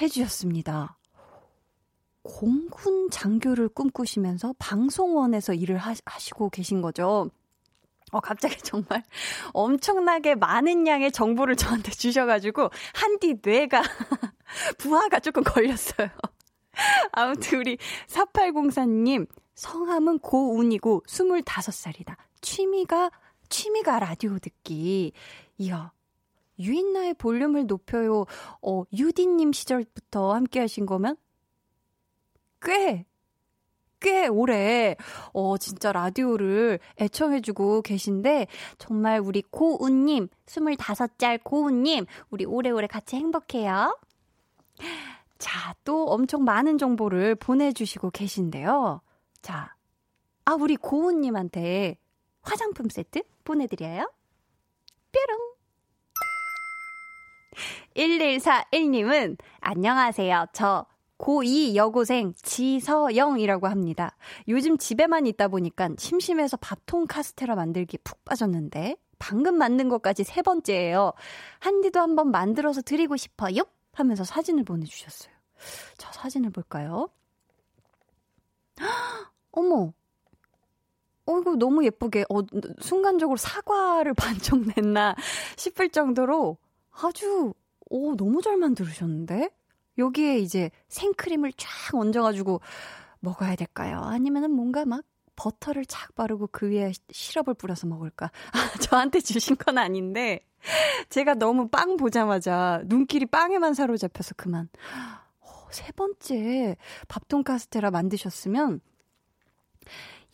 해주셨습니다. 공군 장교를 꿈꾸시면서 방송원에서 일을 하, 시고 계신 거죠. 어, 갑자기 정말 엄청나게 많은 양의 정보를 저한테 주셔가지고, 한디 뇌가, 부하가 조금 걸렸어요. 아무튼 우리 4804님, 성함은 고운이고 25살이다. 취미가, 취미가 라디오 듣기. 이야, 유인나의 볼륨을 높여요. 어, 유디님 시절부터 함께 하신 거면 꽤, 꽤 오래, 어, 진짜 라디오를 애청해주고 계신데, 정말 우리 고운님, 25짤 고운님, 우리 오래오래 같이 행복해요. 자, 또 엄청 많은 정보를 보내주시고 계신데요. 자, 아, 우리 고운님한테 화장품 세트 보내드려요. 뾰롱! 1141님은 안녕하세요. 저 고2 여고생 지서영이라고 합니다. 요즘 집에만 있다 보니까 심심해서 밥통 카스테라 만들기 푹 빠졌는데 방금 만든 것까지 세 번째예요. 한디도 한번 만들어서 드리고 싶어요? 하면서 사진을 보내주셨어요. 자, 사진을 볼까요? 어머, 어이구, 너무 예쁘게, 어, 순간적으로 사과를 반쪽 냈나 싶을 정도로 아주 오, 너무 잘 만들으셨는데? 여기에 이제 생크림을 쫙 얹어가지고 먹어야 될까요? 아니면은 뭔가 막 버터를 착 바르고 그 위에 시럽을 뿌려서 먹을까? 아, 저한테 주신 건 아닌데, 제가 너무 빵 보자마자 눈길이 빵에만 사로잡혀서 그만. 어, 세 번째 밥통 카스테라 만드셨으면,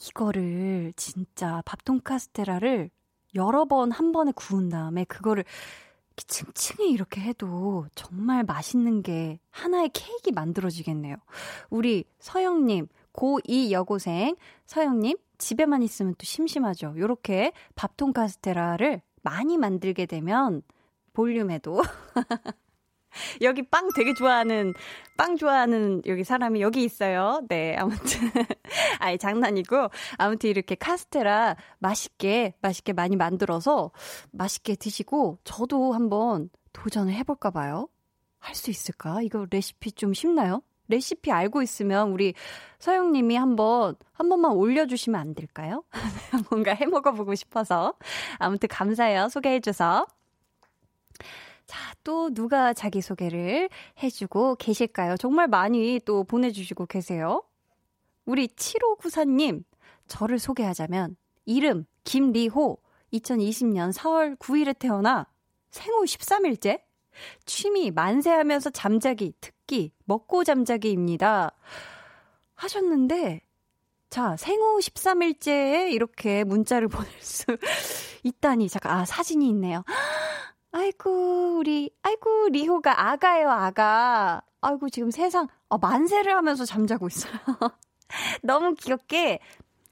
이거를 진짜 밥통 카스테라를 여러 번 한 번에 구운 다음에 그거를 층층이 이렇게 해도 정말 맛있는 게 하나의 케이크 만들어지겠네요. 우리 서영님, 고2 여고생 서영님, 집에만 있으면 또 심심하죠. 요렇게 밥통 카스테라를 많이 만들게 되면 볼륨에도 여기 빵 되게 좋아하는, 빵 좋아하는 여기 사람이 여기 있어요. 네, 아무튼. 아예 장난이고. 아무튼 이렇게 카스테라 맛있게, 맛있게 많이 만들어서 맛있게 드시고, 저도 한번 도전을 해볼까 봐요. 할 수 있을까? 이거 레시피 좀 쉽나요? 레시피 알고 있으면 우리 서영님이 한번, 한 번만 올려주시면 안 될까요? 뭔가 해 먹어보고 싶어서. 아무튼 감사해요. 소개해줘서. 자, 또 누가 자기소개를 해주고 계실까요? 정말 많이 또 보내주시고 계세요. 우리 7594님, 저를 소개하자면, 이름, 김리호, 2020년 4월 9일에 태어나 생후 13일째, 취미 만세하면서 잠자기, 특기, 먹고 잠자기입니다. 하셨는데, 자, 생후 13일째에 이렇게 문자를 보낼 수 있다니. 잠깐, 아, 사진이 있네요. 아이고, 우리, 아이고, 리호가 아가예요, 아가. 아이고, 지금 세상, 어, 만세를 하면서 잠자고 있어요. 너무 귀엽게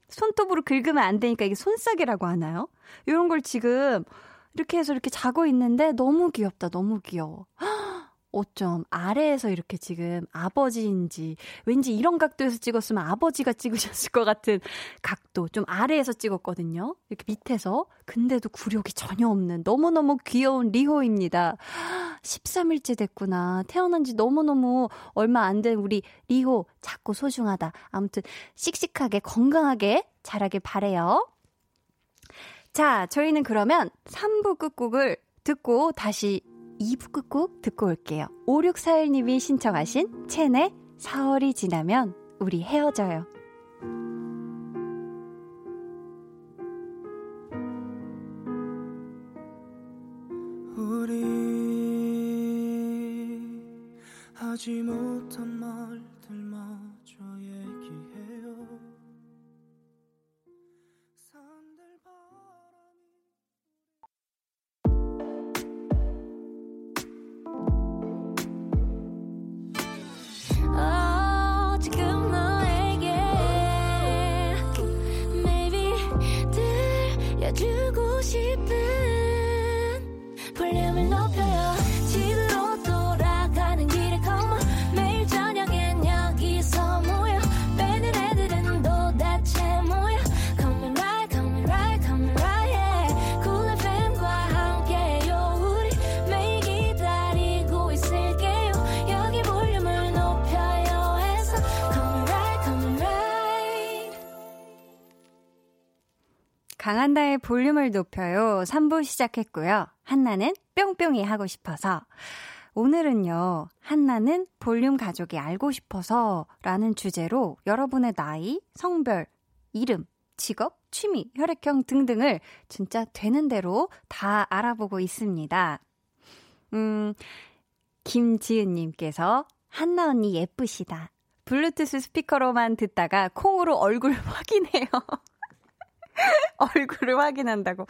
손톱으로 긁으면 안 되니까 이게 손싸개라고 하나요? 이런 걸 지금 이렇게 해서 이렇게 자고 있는데 너무 귀엽다, 너무 귀여워. 어쩜 아래에서 이렇게 지금 아버지인지 왠지 이런 각도에서 찍었으면 아버지가 찍으셨을 것 같은 각도 좀 아래에서 찍었거든요. 이렇게 밑에서 근데도 굴욕이 전혀 없는 너무너무 귀여운 리호입니다. 13일째 됐구나. 태어난 지 너무너무 얼마 안 된 우리 리호 작고 소중하다. 아무튼 씩씩하게 건강하게 자라길 바래요. 자, 저희는 그러면 3부 끝곡을 듣고 다시 2부 끝곡 듣고 올게요. 5641님이 신청하신 첸의 4월이 지나면 우리 헤어져요. 우리 하지 못한 말 들려 강한나의 볼륨을 높여요. 3부 시작했고요. 한나는 뿅뿅이 하고 싶어서. 오늘은요, 한나는 볼륨 가족이 알고 싶어서 라는 주제로 여러분의 나이, 성별, 이름, 직업, 취미, 혈액형 등등을 진짜 되는 대로 다 알아보고 있습니다. 음, 김지은님께서 한나 언니 예쁘시다. 블루투스 스피커로만 듣다가 콩으로 얼굴 확인해요. 얼굴을 확인한다고.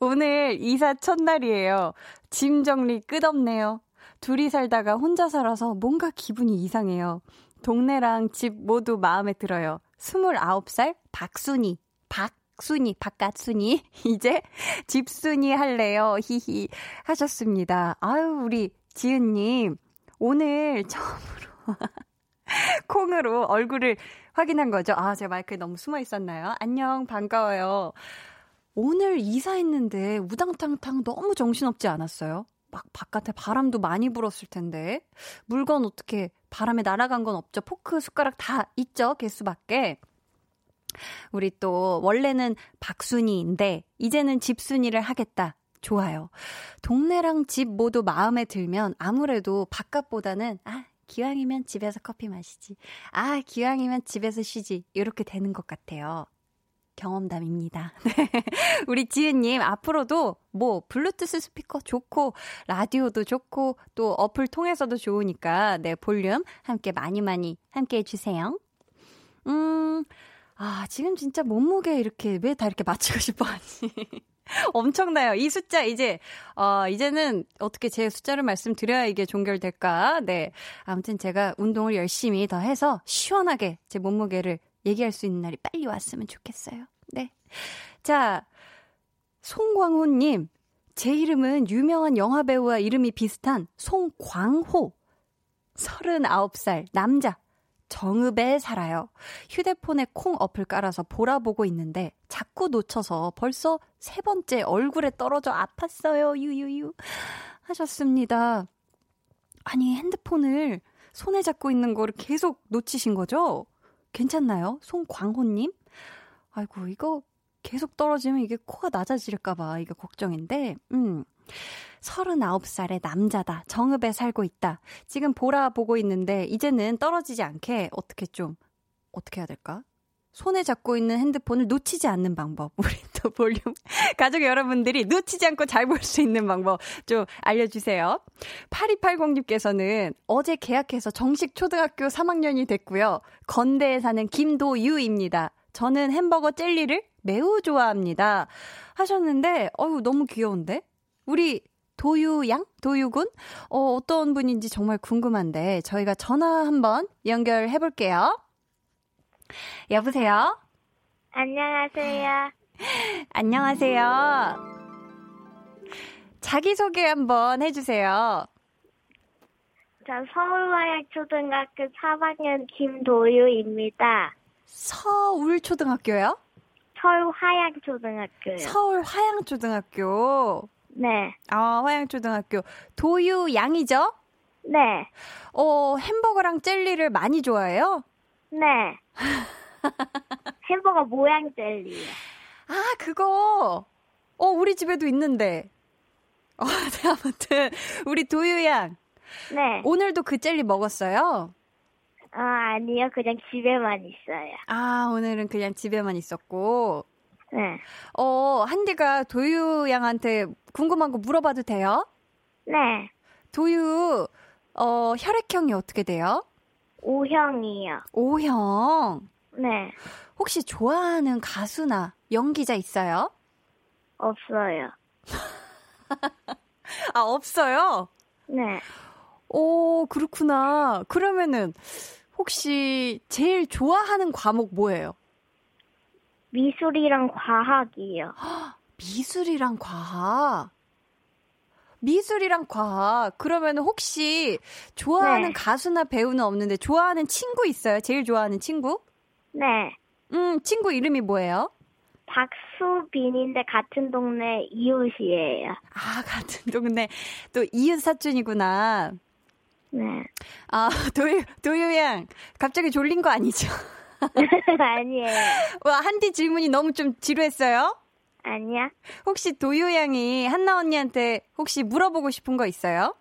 오늘 이사 첫날이에요. 짐 정리 끝없네요. 둘이 살다가 혼자 살아서 뭔가 기분이 이상해요. 동네랑 집 모두 마음에 들어요. 29살 박순이, 박 순이, 바깥순이. 이제 집순이 할래요. 히히. 하셨습니다. 아유, 우리 지은님. 오늘 처음으로 콩으로 얼굴을 확인한 거죠. 아, 제 마이크에 너무 숨어 있었나요? 안녕, 반가워요. 오늘 이사했는데 우당탕탕 너무 정신없지 않았어요? 막 바깥에 바람도 많이 불었을 텐데. 물건 어떻게 바람에 날아간 건 없죠? 포크, 숟가락 다 있죠? 개수밖에. 우리 또 원래는 박순이인데 이제는 집순이를 하겠다. 좋아요. 동네랑 집 모두 마음에 들면 아무래도 바깥보다는 아, 기왕이면 집에서 커피 마시지. 아, 기왕이면 집에서 쉬지. 이렇게 되는 것 같아요. 경험담입니다. 네. 우리 지은님, 앞으로도 뭐, 블루투스 스피커 좋고, 라디오도 좋고, 또 어플 통해서도 좋으니까, 네, 볼륨 함께 많이 많이 함께 해주세요. 음, 아, 지금 진짜 몸무게 이렇게, 왜 다 이렇게 맞추고 싶어 하지? 엄청나요. 이 숫자 이제 어 이제는 어떻게 제 숫자를 말씀드려야 이게 종결될까? 네. 아무튼 제가 운동을 열심히 더 해서 시원하게 제 몸무게를 얘기할 수 있는 날이 빨리 왔으면 좋겠어요. 네. 자, 송광호 님. 제 이름은 유명한 영화 배우와 이름이 비슷한 송광호. 39살 남자. 정읍에 살아요. 휴대폰에 콩 어플 깔아서 보라보고 있는데 자꾸 놓쳐서 벌써 세 번째 얼굴에 떨어져 아팠어요. 유유유. 하셨습니다. 아니, 핸드폰을 손에 잡고 있는 거를 계속 놓치신 거죠? 괜찮나요? 송광호님? 아이고, 이거 계속 떨어지면 이게 코가 낮아질까봐 이게 걱정인데, 음. 39살의 남자다. 정읍에 살고 있다. 지금 보라 보고 있는데, 이제는 떨어지지 않게 어떻게 좀, 어떻게 해야 될까? 손에 잡고 있는 핸드폰을 놓치지 않는 방법. 우리 또 볼륨. 가족 여러분들이 놓치지 않고 잘 볼 수 있는 방법 좀 알려주세요. 8280님께서는 어제 계약해서 정식 초등학교 3학년이 됐고요. 건대에 사는 김도유입니다. 저는 햄버거 젤리를 매우 좋아합니다. 하셨는데, 어유 너무 귀여운데? 우리 도유양? 도유군? 어, 어떤 분인지 정말 궁금한데, 저희가 전화 한번 연결해 볼게요. 여보세요? 안녕하세요. 안녕하세요. 자기소개 한번 해주세요. 저 서울화양초등학교 3학년 김도유입니다. 서울초등학교요? 서울화양초등학교요. 서울화양초등학교. 네. 아, 화양초등학교. 도유 양이죠? 네. 어, 햄버거랑 젤리를 많이 좋아해요? 네. 햄버거 모양 젤리요. 아, 그거. 어, 우리 집에도 있는데. 어, 네, 아무튼, 우리 도유양. 네. 오늘도 그 젤리 먹었어요? 아, 아니요. 그냥 집에만 있어요. 아, 오늘은 그냥 집에만 있었고. 네. 어, 한디가 도유 양한테 궁금한 거 물어봐도 돼요? 네. 도유, 어, 혈액형이 어떻게 돼요? O형이요. O형. 네. 혹시 좋아하는 가수나 연기자 있어요? 없어요. 아, 없어요? 네. 오, 그렇구나. 그러면은, 혹시 제일 좋아하는 과목 뭐예요? 미술이랑 과학이요. 미술이랑 과학. 미술이랑 과학. 그러면 혹시 좋아하는 네. 가수나 배우는 없는데 좋아하는 친구 있어요? 제일 좋아하는 친구? 네. 음, 친구 이름이 뭐예요? 박수빈인데 같은 동네 이웃이에요. 아, 같은 동네. 또 이웃 사촌이구나. 네. 아, 도유, 도유양. 갑자기 졸린 거 아니죠? 아니에요. 와, 한디 질문이 너무 좀 지루했어요? 아니야? 혹시 도유 양이 한나 언니한테 혹시 물어보고 싶은 거 있어요?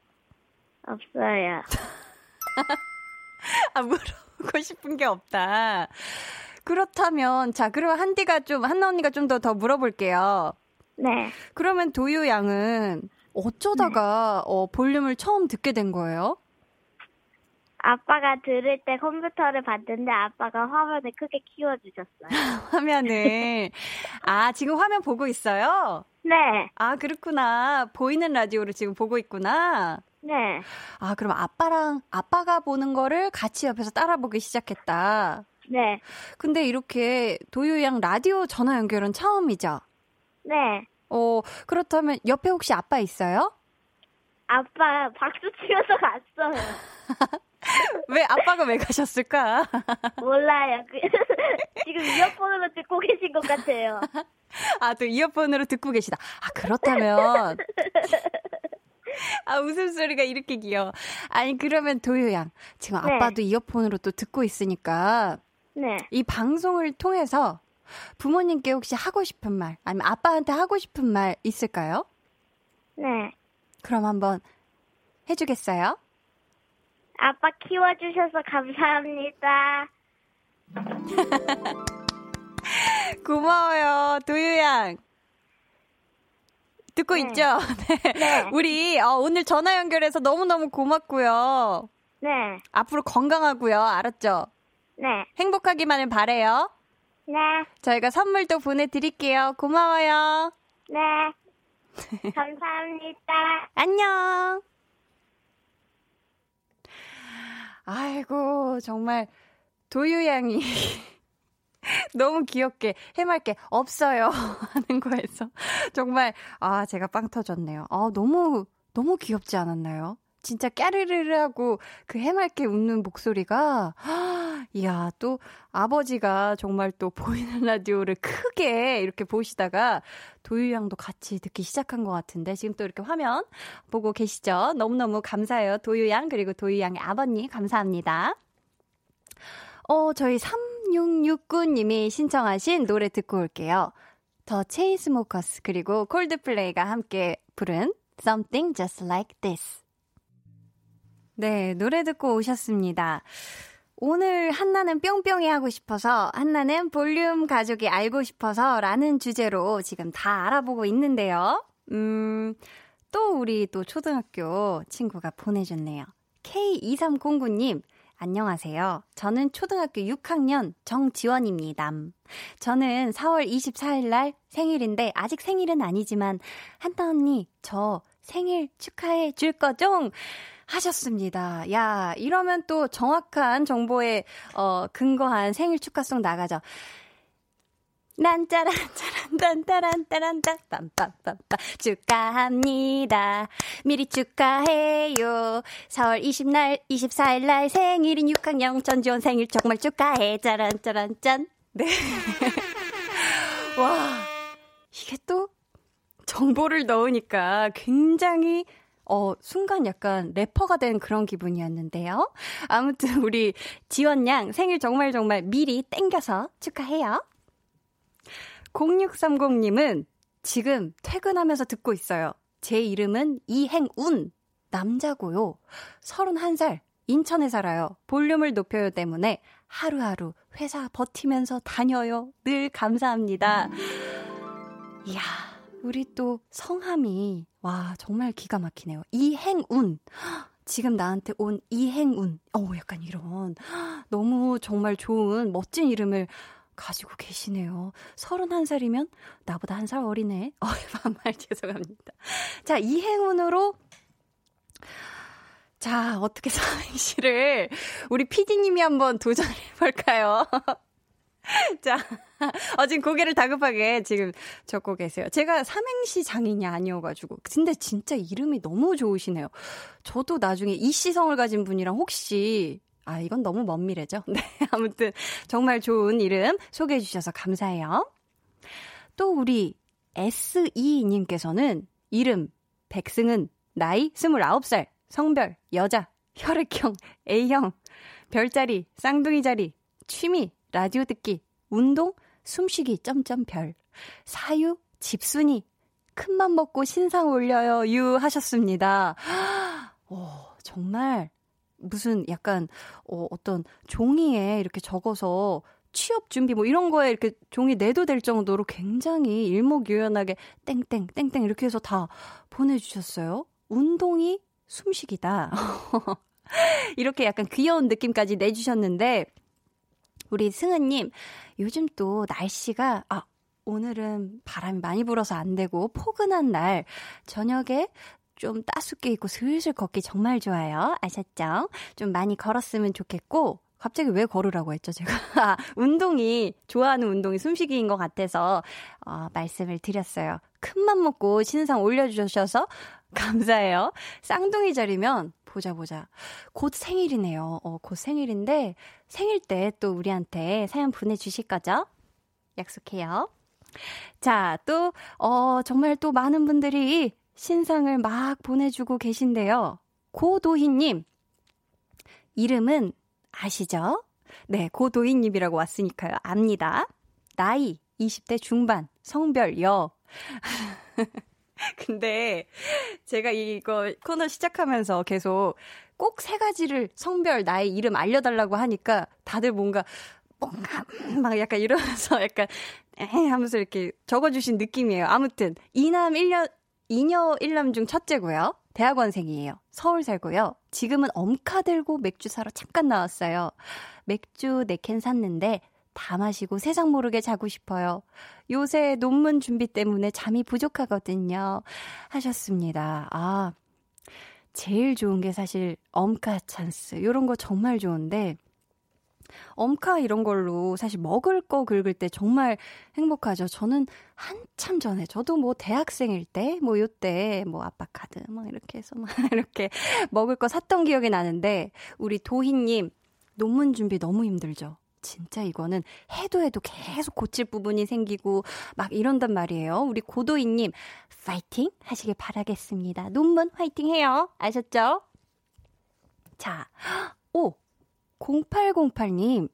없어요. 아, 물어보고 싶은 게 없다. 그렇다면, 자, 그러면 한디가 좀, 한나 언니가 좀 더, 더 물어볼게요. 네. 그러면 도유 양은 어쩌다가 어, 볼륨을 처음 듣게 된 거예요? 아빠가 들을 때 컴퓨터를 봤는데 아빠가 화면을 크게 키워주셨어요. 화면을. 아, 지금 화면 보고 있어요? 네. 아, 그렇구나. 보이는 라디오를 지금 보고 있구나. 네. 아, 그럼 아빠랑, 아빠가 보는 거를 같이 옆에서 따라보기 시작했다. 네. 근데 이렇게 도유 양 라디오 전화 연결은 처음이죠? 네. 어, 그렇다면 옆에 혹시 아빠 있어요? 아빠 박수 치면서 갔어요. 왜, 아빠가 왜 가셨을까? 몰라요. 그, 지금 이어폰으로 듣고 계신 것 같아요. 아, 또 이어폰으로 듣고 계시다. 아, 그렇다면. 아, 웃음소리가 이렇게 귀여워. 아니, 그러면 도요양. 지금 네. 아빠도 이어폰으로 또 듣고 있으니까 네. 이 방송을 통해서 부모님께 혹시 하고 싶은 말, 아니면 아빠한테 하고 싶은 말 있을까요? 네. 그럼 한번 해주겠어요? 아빠 키워주셔서 감사합니다. 고마워요, 도유양. 듣고 네. 있죠? 네. 네. 우리 어, 오늘 전화 연결해서 너무너무 고맙고요. 네. 앞으로 건강하고요. 알았죠? 네. 행복하기만을 바래요. 네. 저희가 선물도 보내드릴게요. 고마워요. 네. 감사합니다. 안녕. 아이고, 정말, 도유양이 너무 귀엽게 해맑게 없어요 하는 거에서 정말, 아, 제가 빵 터졌네요. 아, 너무, 너무 귀엽지 않았나요? 진짜 까르르르하고 그 해맑게 웃는 목소리가, 이야, 또 아버지가 정말 또 보이는 라디오를 크게 이렇게 보시다가 도유 양도 같이 듣기 시작한 것 같은데 지금 또 이렇게 화면 보고 계시죠? 너무너무 감사해요. 도유 양 그리고 도유 양의 아버님 감사합니다. 어, 저희 3669님이 신청하신 노래 듣고 올게요. 더 체인스모커스 그리고 콜드플레이가 함께 부른 Something Just Like This. 네, 노래 듣고 오셨습니다. 오늘 한나는 뿅뿅이 하고 싶어서, 한나는 볼륨 가족이 알고 싶어서 라는 주제로 지금 다 알아보고 있는데요. 음, 또 우리 또 초등학교 친구가 보내줬네요. K2309님, 안녕하세요. 저는 초등학교 6학년 정지원입니다. 저는 4월 24일 날 생일인데, 아직 생일은 아니지만, 한나 언니, 저 생일 축하해 줄 거죠? 하셨습니다. 야, 이러면 또 정확한 정보에 어 근거한 생일 축하송 나가죠. 란짜란 짜란 딴따란 따란따 빰빰빰빰 축하합니다. 미리 축하해요. 4월 20날 24일 날 생일인 6학년 전지원 생일 정말 축하해. 짜란 짜란 짠. 네. 와. 이게 또 정보를 넣으니까 굉장히 어, 순간 약간 래퍼가 된 그런 기분이었는데요. 아무튼 우리 지원 양 생일 정말 정말 미리 땡겨서 축하해요. 0630님은 지금 퇴근하면서 듣고 있어요. 제 이름은 이행운. 남자고요. 31살. 인천에 살아요. 볼륨을 높여요 때문에 하루하루 회사 버티면서 다녀요. 늘 감사합니다. 이야, 우리 또 성함이 와 정말 기가 막히네요. 이행운. 지금 나한테 온 이행운. 어, 약간 이런 너무 정말 좋은 멋진 이름을 가지고 계시네요. 31살이면 나보다 한 살 어리네. 어, 반말 죄송합니다. 자, 이행운으로 자, 어떻게 삼행시를 우리 피디님이 한번 도전해 볼까요? 자, 어, 지금 고개를 다급하게 지금 적고 계세요. 제가 삼행시 장인이 아니어가지고. 근데 진짜 이름이 너무 좋으시네요. 저도 나중에 이시성을 가진 분이랑 혹시, 아, 이건 너무 먼 미래죠. 네, 아무튼 정말 좋은 이름 소개해 주셔서 감사해요. 또 우리 SE님께서는 이름 백승은 나이 29살, 성별 여자, 혈액형 A형, 별자리, 쌍둥이 자리, 취미, 라디오 듣기, 운동, 숨쉬기, 점점별, 사유, 집순이, 큰맘 먹고 신상 올려요, 유 하셨습니다. 오, 정말 무슨 약간 어, 어떤 종이에 이렇게 적어서 취업 준비 뭐 이런 거에 이렇게 종이 내도 될 정도로 굉장히 일목요연하게 땡땡 땡땡 이렇게 해서 다 보내주셨어요. 운동이 숨쉬기다. 이렇게 약간 귀여운 느낌까지 내주셨는데 우리 승은님 요즘 또 날씨가 아 오늘은 바람이 많이 불어서 안 되고 포근한 날 저녁에 좀 따숩게 입고 슬슬 걷기 정말 좋아요. 아셨죠? 좀 많이 걸었으면 좋겠고 갑자기 왜 걸으라고 했죠, 제가? 아, 운동이, 좋아하는 운동이 숨쉬기인 것 같아서, 어, 말씀을 드렸어요. 큰 맘 먹고 신상 올려주셔서 감사해요. 쌍둥이 자리면, 보자, 보자. 곧 생일이네요. 어, 곧 생일인데, 생일 때 또 우리한테 사연 보내주실 거죠? 약속해요. 자, 또, 어, 정말 또 많은 분들이 신상을 막 보내주고 계신데요. 고도희님, 이름은 아시죠? 네, 고도희님이라고 왔으니까요. 압니다. 나이 20대 중반, 성별 여. 근데 제가 이거 코너 시작하면서 계속 꼭 세 가지를 성별, 나이, 이름 알려달라고 하니까 다들 뭔가 뭔가 막 약간 이러면서 약간 에 하면서 이렇게 적어주신 느낌이에요. 아무튼 이남 1년 이녀 1남 중 첫째고요. 대학원생이에요. 서울 살고요. 지금은 엄카 들고 맥주 사러 잠깐 나왔어요. 맥주 4캔 샀는데 다 마시고 세상 모르게 자고 싶어요. 요새 논문 준비 때문에 잠이 부족하거든요. 하셨습니다. 아, 제일 좋은 게 사실 엄카 찬스. 요런 거 정말 좋은데, 엄카 이런 걸로 사실 먹을 거 긁을 때 정말 행복하죠. 저는 한참 전에, 저도 뭐 대학생일 때, 뭐 요때, 뭐 아빠 카드, 막 이렇게 해서 막 이렇게 먹을 거 샀던 기억이 나는데, 우리 도희 님, 논문 준비 너무 힘들죠. 진짜 이거는 해도 해도 계속 고칠 부분이 생기고 막 이런단 말이에요. 우리 고도희님, 파이팅 하시길 바라겠습니다. 논문 화이팅 해요. 아셨죠? 자, 오! 0808님,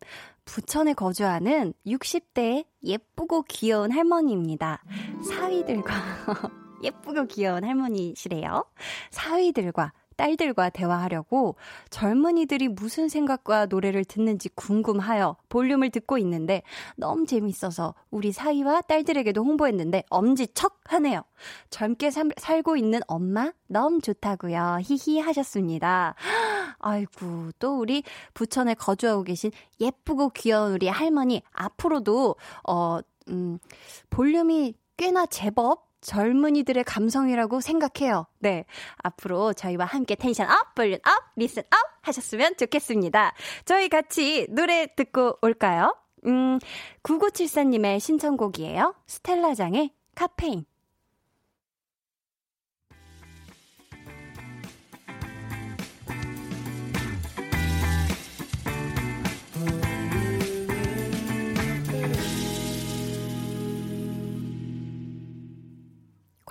부천에 거주하는 60대 예쁘고 귀여운 할머니입니다. 사위들과, 예쁘고 귀여운 할머니시래요. 사위들과 딸들과 대화하려고 젊은이들이 무슨 생각과 노래를 듣는지 궁금하여 볼륨을 듣고 있는데 너무 재밌어서 우리 사위와 딸들에게도 홍보했는데 엄지척 하네요. 젊게 살, 살고 있는 엄마 너무 좋다고요. 히히 하셨습니다. 아이고 또 우리 부천에 거주하고 계신 예쁘고 귀여운 우리 할머니 앞으로도 어 음, 볼륨이 꽤나 제법 젊은이들의 감성이라고 생각해요. 네. 앞으로 저희와 함께 tension up, volume up, listen up 하셨으면 좋겠습니다. 저희 같이 노래 듣고 올까요? 음, 9974님의 신청곡이에요. 스텔라장의 카페인.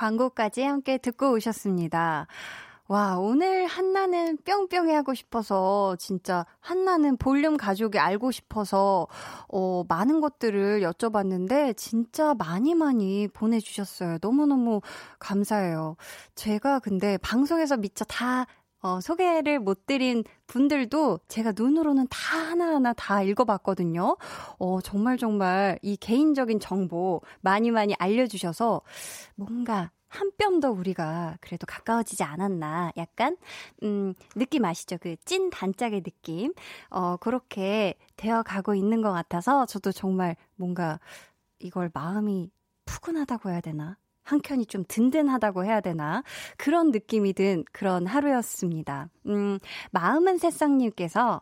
광고까지 함께 듣고 오셨습니다. 와, 오늘 한나는 뿅뿅이 하고 싶어서, 진짜 한나는 볼륨 가족이 알고 싶어서, 어, 많은 것들을 여쭤봤는데, 진짜 많이 많이 보내주셨어요. 너무너무 감사해요. 제가 근데 방송에서 미처 다 어, 소개를 못 드린 분들도 제가 눈으로는 다 하나하나 다 읽어봤거든요. 어, 정말 정말 이 개인적인 정보 많이 많이 알려주셔서 뭔가 한 뼘 더 우리가 그래도 가까워지지 않았나. 약간, 음, 느낌 아시죠? 그 찐 단짝의 느낌. 어, 그렇게 되어 가고 있는 것 같아서 저도 정말 뭔가 이걸 마음이 푸근하다고 해야 되나? 한켠이 좀 든든하다고 해야 되나? 그런 느낌이 든 그런 하루였습니다. 음, 마음은 새싹님께서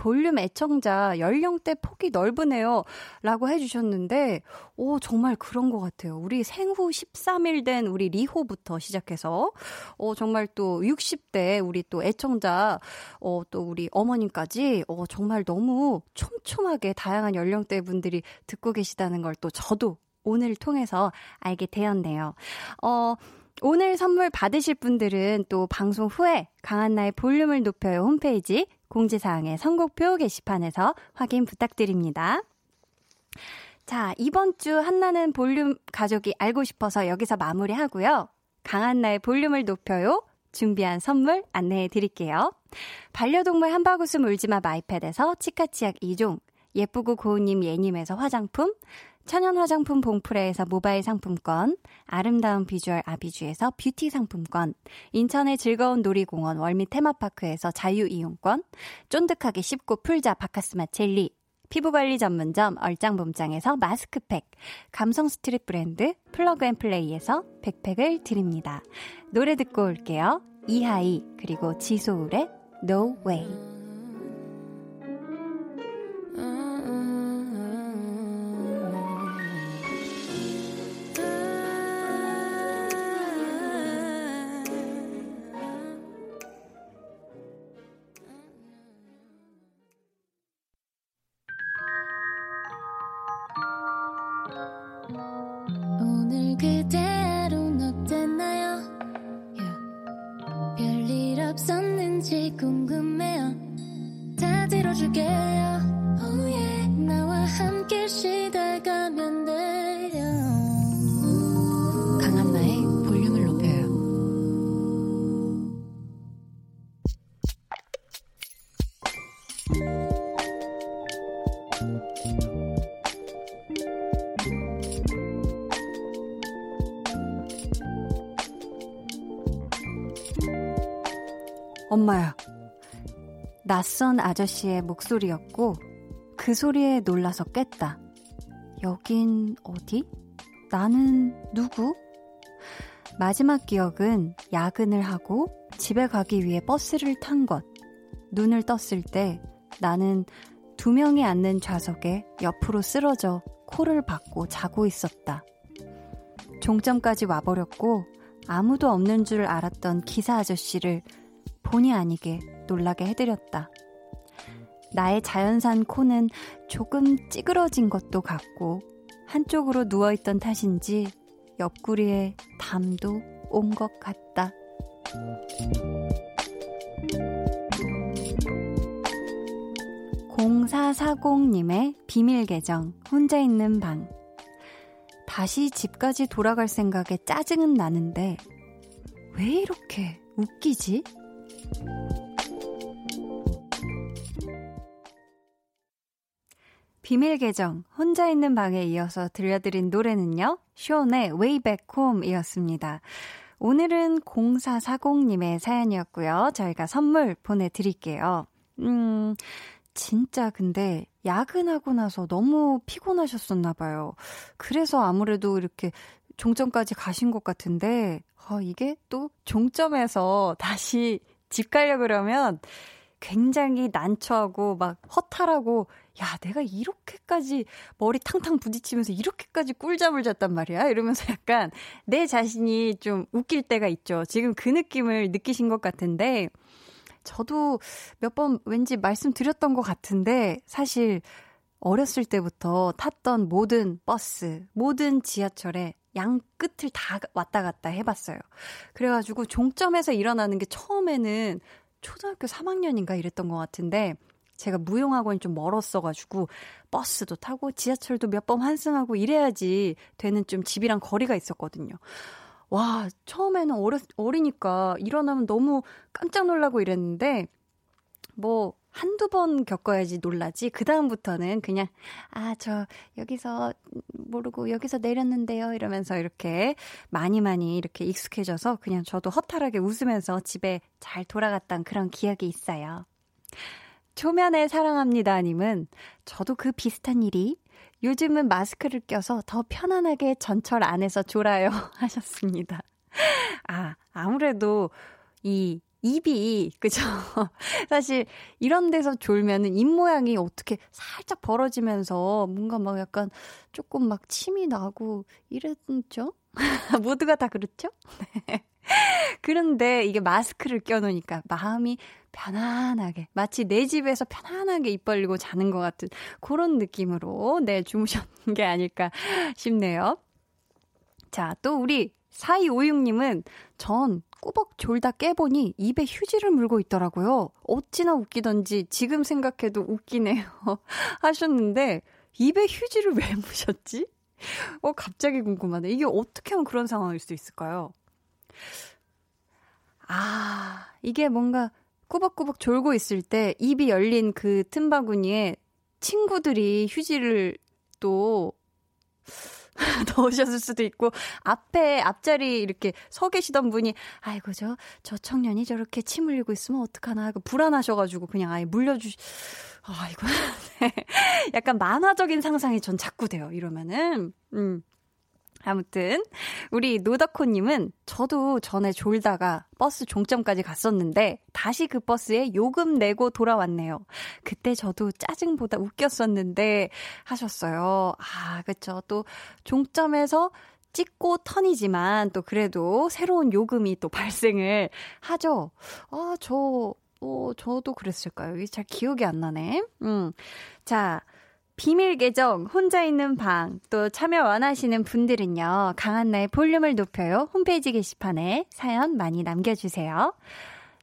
볼륨 애청자 연령대 폭이 넓으네요. 라고 해주셨는데, 오, 정말 그런 것 같아요. 우리 생후 13일 된 우리 리호부터 시작해서, 어, 정말 또 60대 우리 또 애청자, 어, 또 우리 어머님까지, 어, 정말 너무 촘촘하게 다양한 연령대 분들이 듣고 계시다는 걸 또 저도 오늘 통해서 알게 되었네요. 어, 오늘 선물 받으실 분들은 또 방송 후에 강한나의 볼륨을 높여요 홈페이지 공지사항의 선곡표 게시판에서 확인 부탁드립니다. 자, 이번 주 한나는 볼륨 가족이 알고 싶어서 여기서 마무리하고요. 강한나의 볼륨을 높여요. 준비한 선물 안내해 드릴게요. 반려동물 한바구음 울지마 마이펫에서 치카치약 2종, 예쁘고 고운님 예님에서 화장품, 천연 화장품 봉프레에서 모바일 상품권, 아름다운 비주얼 아비주에서 뷰티 상품권, 인천의 즐거운 놀이공원 월미 테마파크에서 자유이용권, 쫀득하게 씹고 풀자 박카스맛 젤리, 피부관리 전문점 얼짱봄짱에서 마스크팩, 감성 street 브랜드 플러그앤플레이에서 백팩을 드립니다. 노래 듣고 올게요. 이하이 그리고 지소울의 No Way. 아저씨의 목소리였고, 그 소리에 놀라서 깼다. 여긴 어디? 나는 누구? 마지막 기억은 야근을 하고 집에 가기 위해 버스를 탄 것. 눈을 떴을 때 나는 두 명이 앉는 좌석에 옆으로 쓰러져 코를 박고 자고 있었다. 종점까지 와버렸고 아무도 없는 줄 알았던 기사 아저씨를 본의 아니게 놀라게 해드렸다. 나의 자연산 코는 조금 찌그러진 것도 같고 한쪽으로 누워있던 탓인지 옆구리에 담도 온 것 같다. 공사사공님의 비밀 계정 혼자 있는 방 다시 집까지 돌아갈 생각에 짜증은 나는데 왜 이렇게 웃기지? 비밀 계정 혼자 있는 방에 이어서 들려드린 노래는요. 쇼의 Way Back Home 이었습니다. 오늘은 0440님의 사연이었고요. 저희가 선물 보내드릴게요. 음, 진짜 근데 야근하고 나서 너무 피곤하셨었나봐요. 그래서 아무래도 이렇게 종점까지 가신 것 같은데, 어, 이게 또 종점에서 다시 집 가려고 그러면 굉장히 난처하고 막 허탈하고 야 내가 이렇게까지 머리 탕탕 부딪히면서 이렇게까지 꿀잠을 잤단 말이야 이러면서 약간 내 자신이 좀 웃길 때가 있죠 지금 그 느낌을 느끼신 것 같은데 저도 몇 번 왠지 말씀드렸던 것 같은데 사실 어렸을 때부터 탔던 모든 버스 모든 지하철에 양 끝을 다 왔다 갔다 해봤어요. 그래가지고 종점에서 일어나는 게 처음에는 초등학교 3학년인가 이랬던 것 같은데 제가 무용학원이 좀 멀었어가지고 버스도 타고 지하철도 몇 번 환승하고 이래야지 되는 좀 집이랑 거리가 있었거든요. 와, 처음에는 어리, 어리니까 일어나면 너무 깜짝 놀라고 이랬는데 뭐 한두 번 겪어야지 놀라지. 그다음부터는 그냥, 아, 저, 여기서, 모르고, 여기서 내렸는데요. 이러면서 이렇게 많이 많이 이렇게 익숙해져서 그냥 저도 허탈하게 웃으면서 집에 잘 돌아갔던 그런 기억이 있어요. 초면에 사랑합니다님은 저도 그 비슷한 일이 요즘은 마스크를 껴서 더 편안하게 전철 안에서 졸아요. 하셨습니다. 아, 아무래도 이 입이, 그죠? 사실, 이런 데서 졸면은 입 모양이 어떻게 살짝 벌어지면서 뭔가 막 약간 조금 막 침이 나고 이랬죠? 모두가 다 그렇죠? 네. 그런데 이게 마스크를 껴놓으니까 마음이 편안하게, 마치 내 집에서 편안하게 입 벌리고 자는 것 같은 그런 느낌으로, 네, 주무셨는 게 아닐까 싶네요. 자, 또 우리 4256님은 전 꾸벅 졸다 깨보니 입에 휴지를 물고 있더라고요. 어찌나 웃기던지 지금 생각해도 웃기네요. 하셨는데, 입에 휴지를 왜 무셨지? 어, 갑자기 궁금하네. 이게 어떻게 하면 그런 상황일 수 있을까요? 아, 이게 뭔가 꾸벅꾸벅 졸고 있을 때 입이 열린 그 틈바구니에 친구들이 휴지를 또 넣으셨을 수도 있고 앞에 앞자리 이렇게 서 계시던 분이 아이고 저 저 청년이 저렇게 침 흘리고 있으면 어떡하나 하고 불안하셔가지고 그냥 아예 물려주시 아이고 네. 약간 만화적인 상상이 전 자꾸 돼요 이러면은 음 아무튼 우리 노덕호님은 저도 전에 졸다가 버스 종점까지 갔었는데 다시 그 버스에 요금 내고 돌아왔네요. 그때 저도 짜증보다 웃겼었는데 하셨어요. 아 그쵸 또 종점에서 찍고 턴이지만 또 그래도 새로운 요금이 또 발생을 하죠. 아, 저, 어, 저도 그랬을까요? 이게 잘 기억이 안 나네. 음. 자, 비밀 계정, 혼자 있는 방, 또 참여 원하시는 분들은요, 강한나의 볼륨을 높여요. 홈페이지 게시판에 사연 많이 남겨주세요.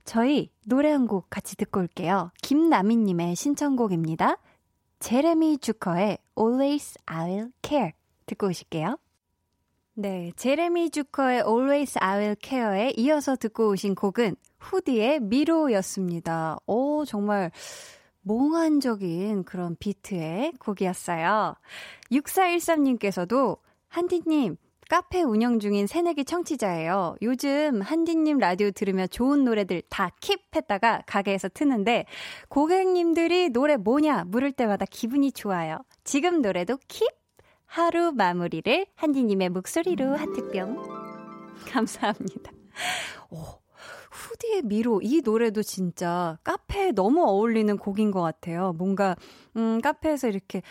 저희 노래 한 곡 같이 듣고 올게요. 김나미님의 신청곡입니다. 제레미 주커의 Always I'll Care. 듣고 오실게요. 네, 제레미 주커의 Always I'll Care에 이어서 듣고 오신 곡은 후디의 미로였습니다. 오, 정말 몽환적인 그런 비트의 곡이었어요. 6413님께서도 한디님, 카페 운영 중인 새내기 청취자예요. 요즘 한디님 라디오 들으며 좋은 노래들 다 킵 했다가 가게에서 트는데 고객님들이 노래 뭐냐 물을 때마다 기분이 좋아요. 지금 노래도 킵? 하루 마무리를 한디님의 목소리로 하트뿅. 감사합니다. 오, 후디의 미로 이 노래도 진짜 카페에 너무 어울리는 곡인 것 같아요. 뭔가 음 카페에서 이렇게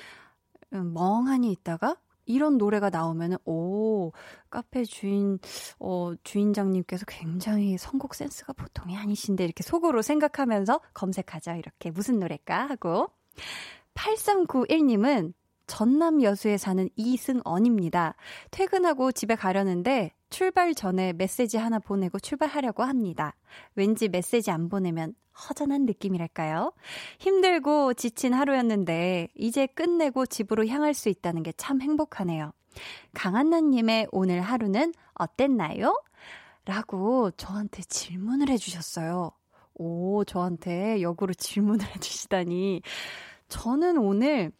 음, 멍하니 있다가 이런 노래가 나오면은 오 카페 주인 어 주인장님께서 굉장히 선곡 센스가 보통이 아니신데 이렇게 속으로 생각하면서 검색하자 이렇게 무슨 노래일까 하고 8391님은 전남 여수에 사는 이승언입니다. 퇴근하고 집에 가려는데 출발 전에 메시지 하나 보내고 출발하려고 합니다. 왠지 메시지 안 보내면 허전한 느낌이랄까요? 힘들고 지친 하루였는데 이제 끝내고 집으로 향할 수 있다는 게 참 행복하네요. 강한나님의 오늘 하루는 어땠나요? 라고 저한테 질문을 해주셨어요. 오, 저한테 역으로 질문을 해주시다니. 저는 오늘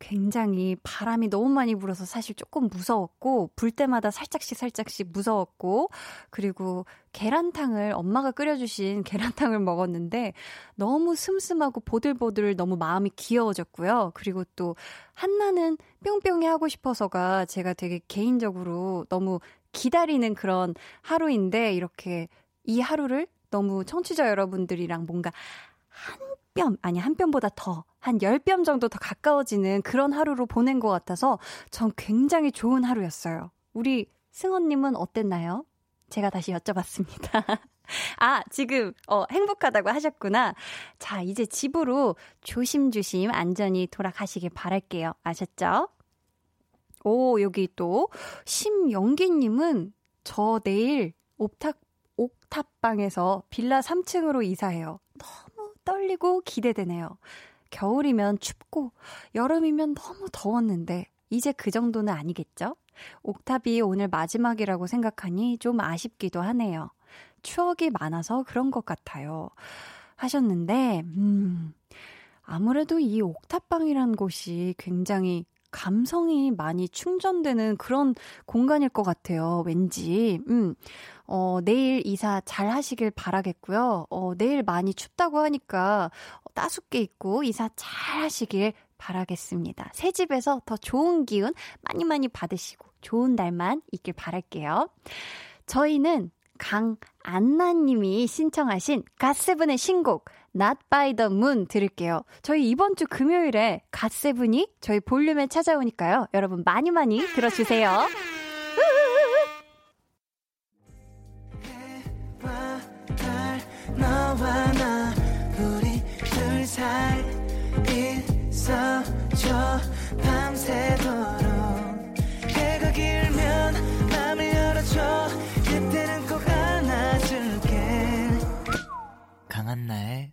굉장히 바람이 너무 많이 불어서 사실 조금 무서웠고, 불 때마다 살짝씩 살짝씩 무서웠고, 그리고 계란탕을 엄마가 끓여주신 계란탕을 먹었는데, 너무 슴슴하고 보들보들 너무 마음이 귀여워졌고요. 그리고 또, 한나는 뿅뿅이 하고 싶어서가 제가 되게 개인적으로 너무 기다리는 그런 하루인데, 이렇게 이 하루를 너무 청취자 여러분들이랑 뭔가 한 뼘, 아니, 한 뼘보다 더, 한 10뼘 정도 더 가까워지는 그런 하루로 보낸 것 같아서 전 굉장히 좋은 하루였어요. 우리 승원님은 어땠나요? 제가 다시 여쭤봤습니다. 아, 지금, 어, 행복하다고 하셨구나. 자, 이제 집으로 조심조심 안전히 돌아가시길 바랄게요. 아셨죠? 오, 여기 또, 심영기님은 저 내일 옥탑, 옥탑방에서 빌라 3층으로 이사해요. 떨리고 기대되네요. 겨울이면 춥고 여름이면 너무 더웠는데 이제 그 정도는 아니겠죠? 옥탑이 오늘 마지막이라고 생각하니 좀 아쉽기도 하네요. 추억이 많아서 그런 것 같아요. 하셨는데, 음, 아무래도 이 옥탑방이란 곳이 굉장히 감성이 많이 충전되는 그런 공간일 것 같아요. 왠지. 음. 어, 내일 이사 잘 하시길 바라겠고요. 어, 내일 많이 춥다고 하니까 따숩게 입고 이사 잘 하시길 바라겠습니다. 새 집에서 더 좋은 기운 많이 많이 받으시고 좋은 날만 있길 바랄게요. 저희는 안나님이 신청하신 갓세븐의 신곡 Not by the Moon 들을게요. 저희 이번 주 금요일에 갓세븐이 저희 볼륨에 찾아오니까요. 여러분 많이 많이 들어주세요. 강한나의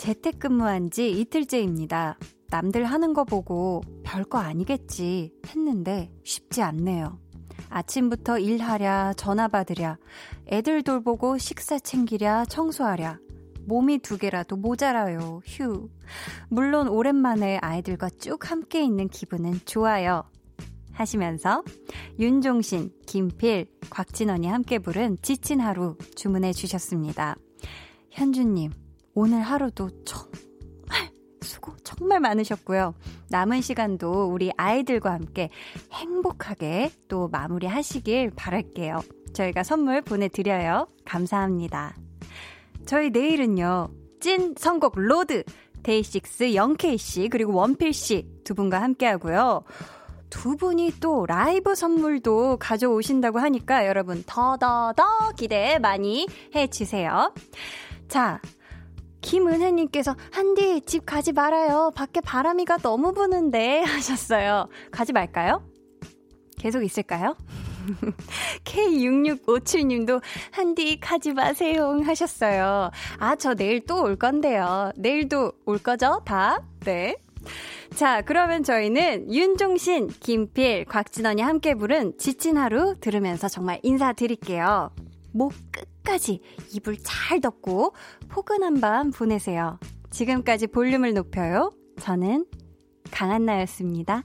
재택근무한 지 이틀째입니다. 남들 하는 거 보고 별거 아니겠지 했는데 쉽지 않네요. 아침부터 일하랴, 전화 받으랴, 애들 돌보고 식사 챙기랴, 청소하랴. 몸이 두 개라도 모자라요. 휴. 물론 오랜만에 아이들과 쭉 함께 있는 기분은 좋아요. 하시면서 윤종신, 김필, 곽진원이 함께 부른 지친 하루 주문해 주셨습니다. 현주님, 오늘 하루도 정말 수고 정말 많으셨고요. 남은 시간도 우리 아이들과 함께 행복하게 또 마무리 하시길 바랄게요. 저희가 선물 보내드려요. 감사합니다. 저희 내일은요, 찐 선곡 로드, 데이식스 영케이 씨, 그리고 원필 씨 두 분과 함께 하고요. 두 분이 또 라이브 선물도 가져오신다고 하니까 여러분 더더더 기대 많이 해 주세요. 자, 김은혜님께서 한디 집 가지 말아요. 밖에 바람이가 너무 부는데 하셨어요. 가지 말까요? 계속 있을까요? K6657님도 한디 가지 마세요 하셨어요. 아, 저 내일 또 올 건데요. 내일도 올 거죠? 다? 네. 자, 그러면 저희는 윤종신, 김필, 곽진원이 함께 부른 지친 하루 들으면서 정말 인사드릴게요. 목 끝까지 이불 잘 덮고 포근한 밤 보내세요. 지금까지 볼륨을 높여요. 저는 강한나였습니다.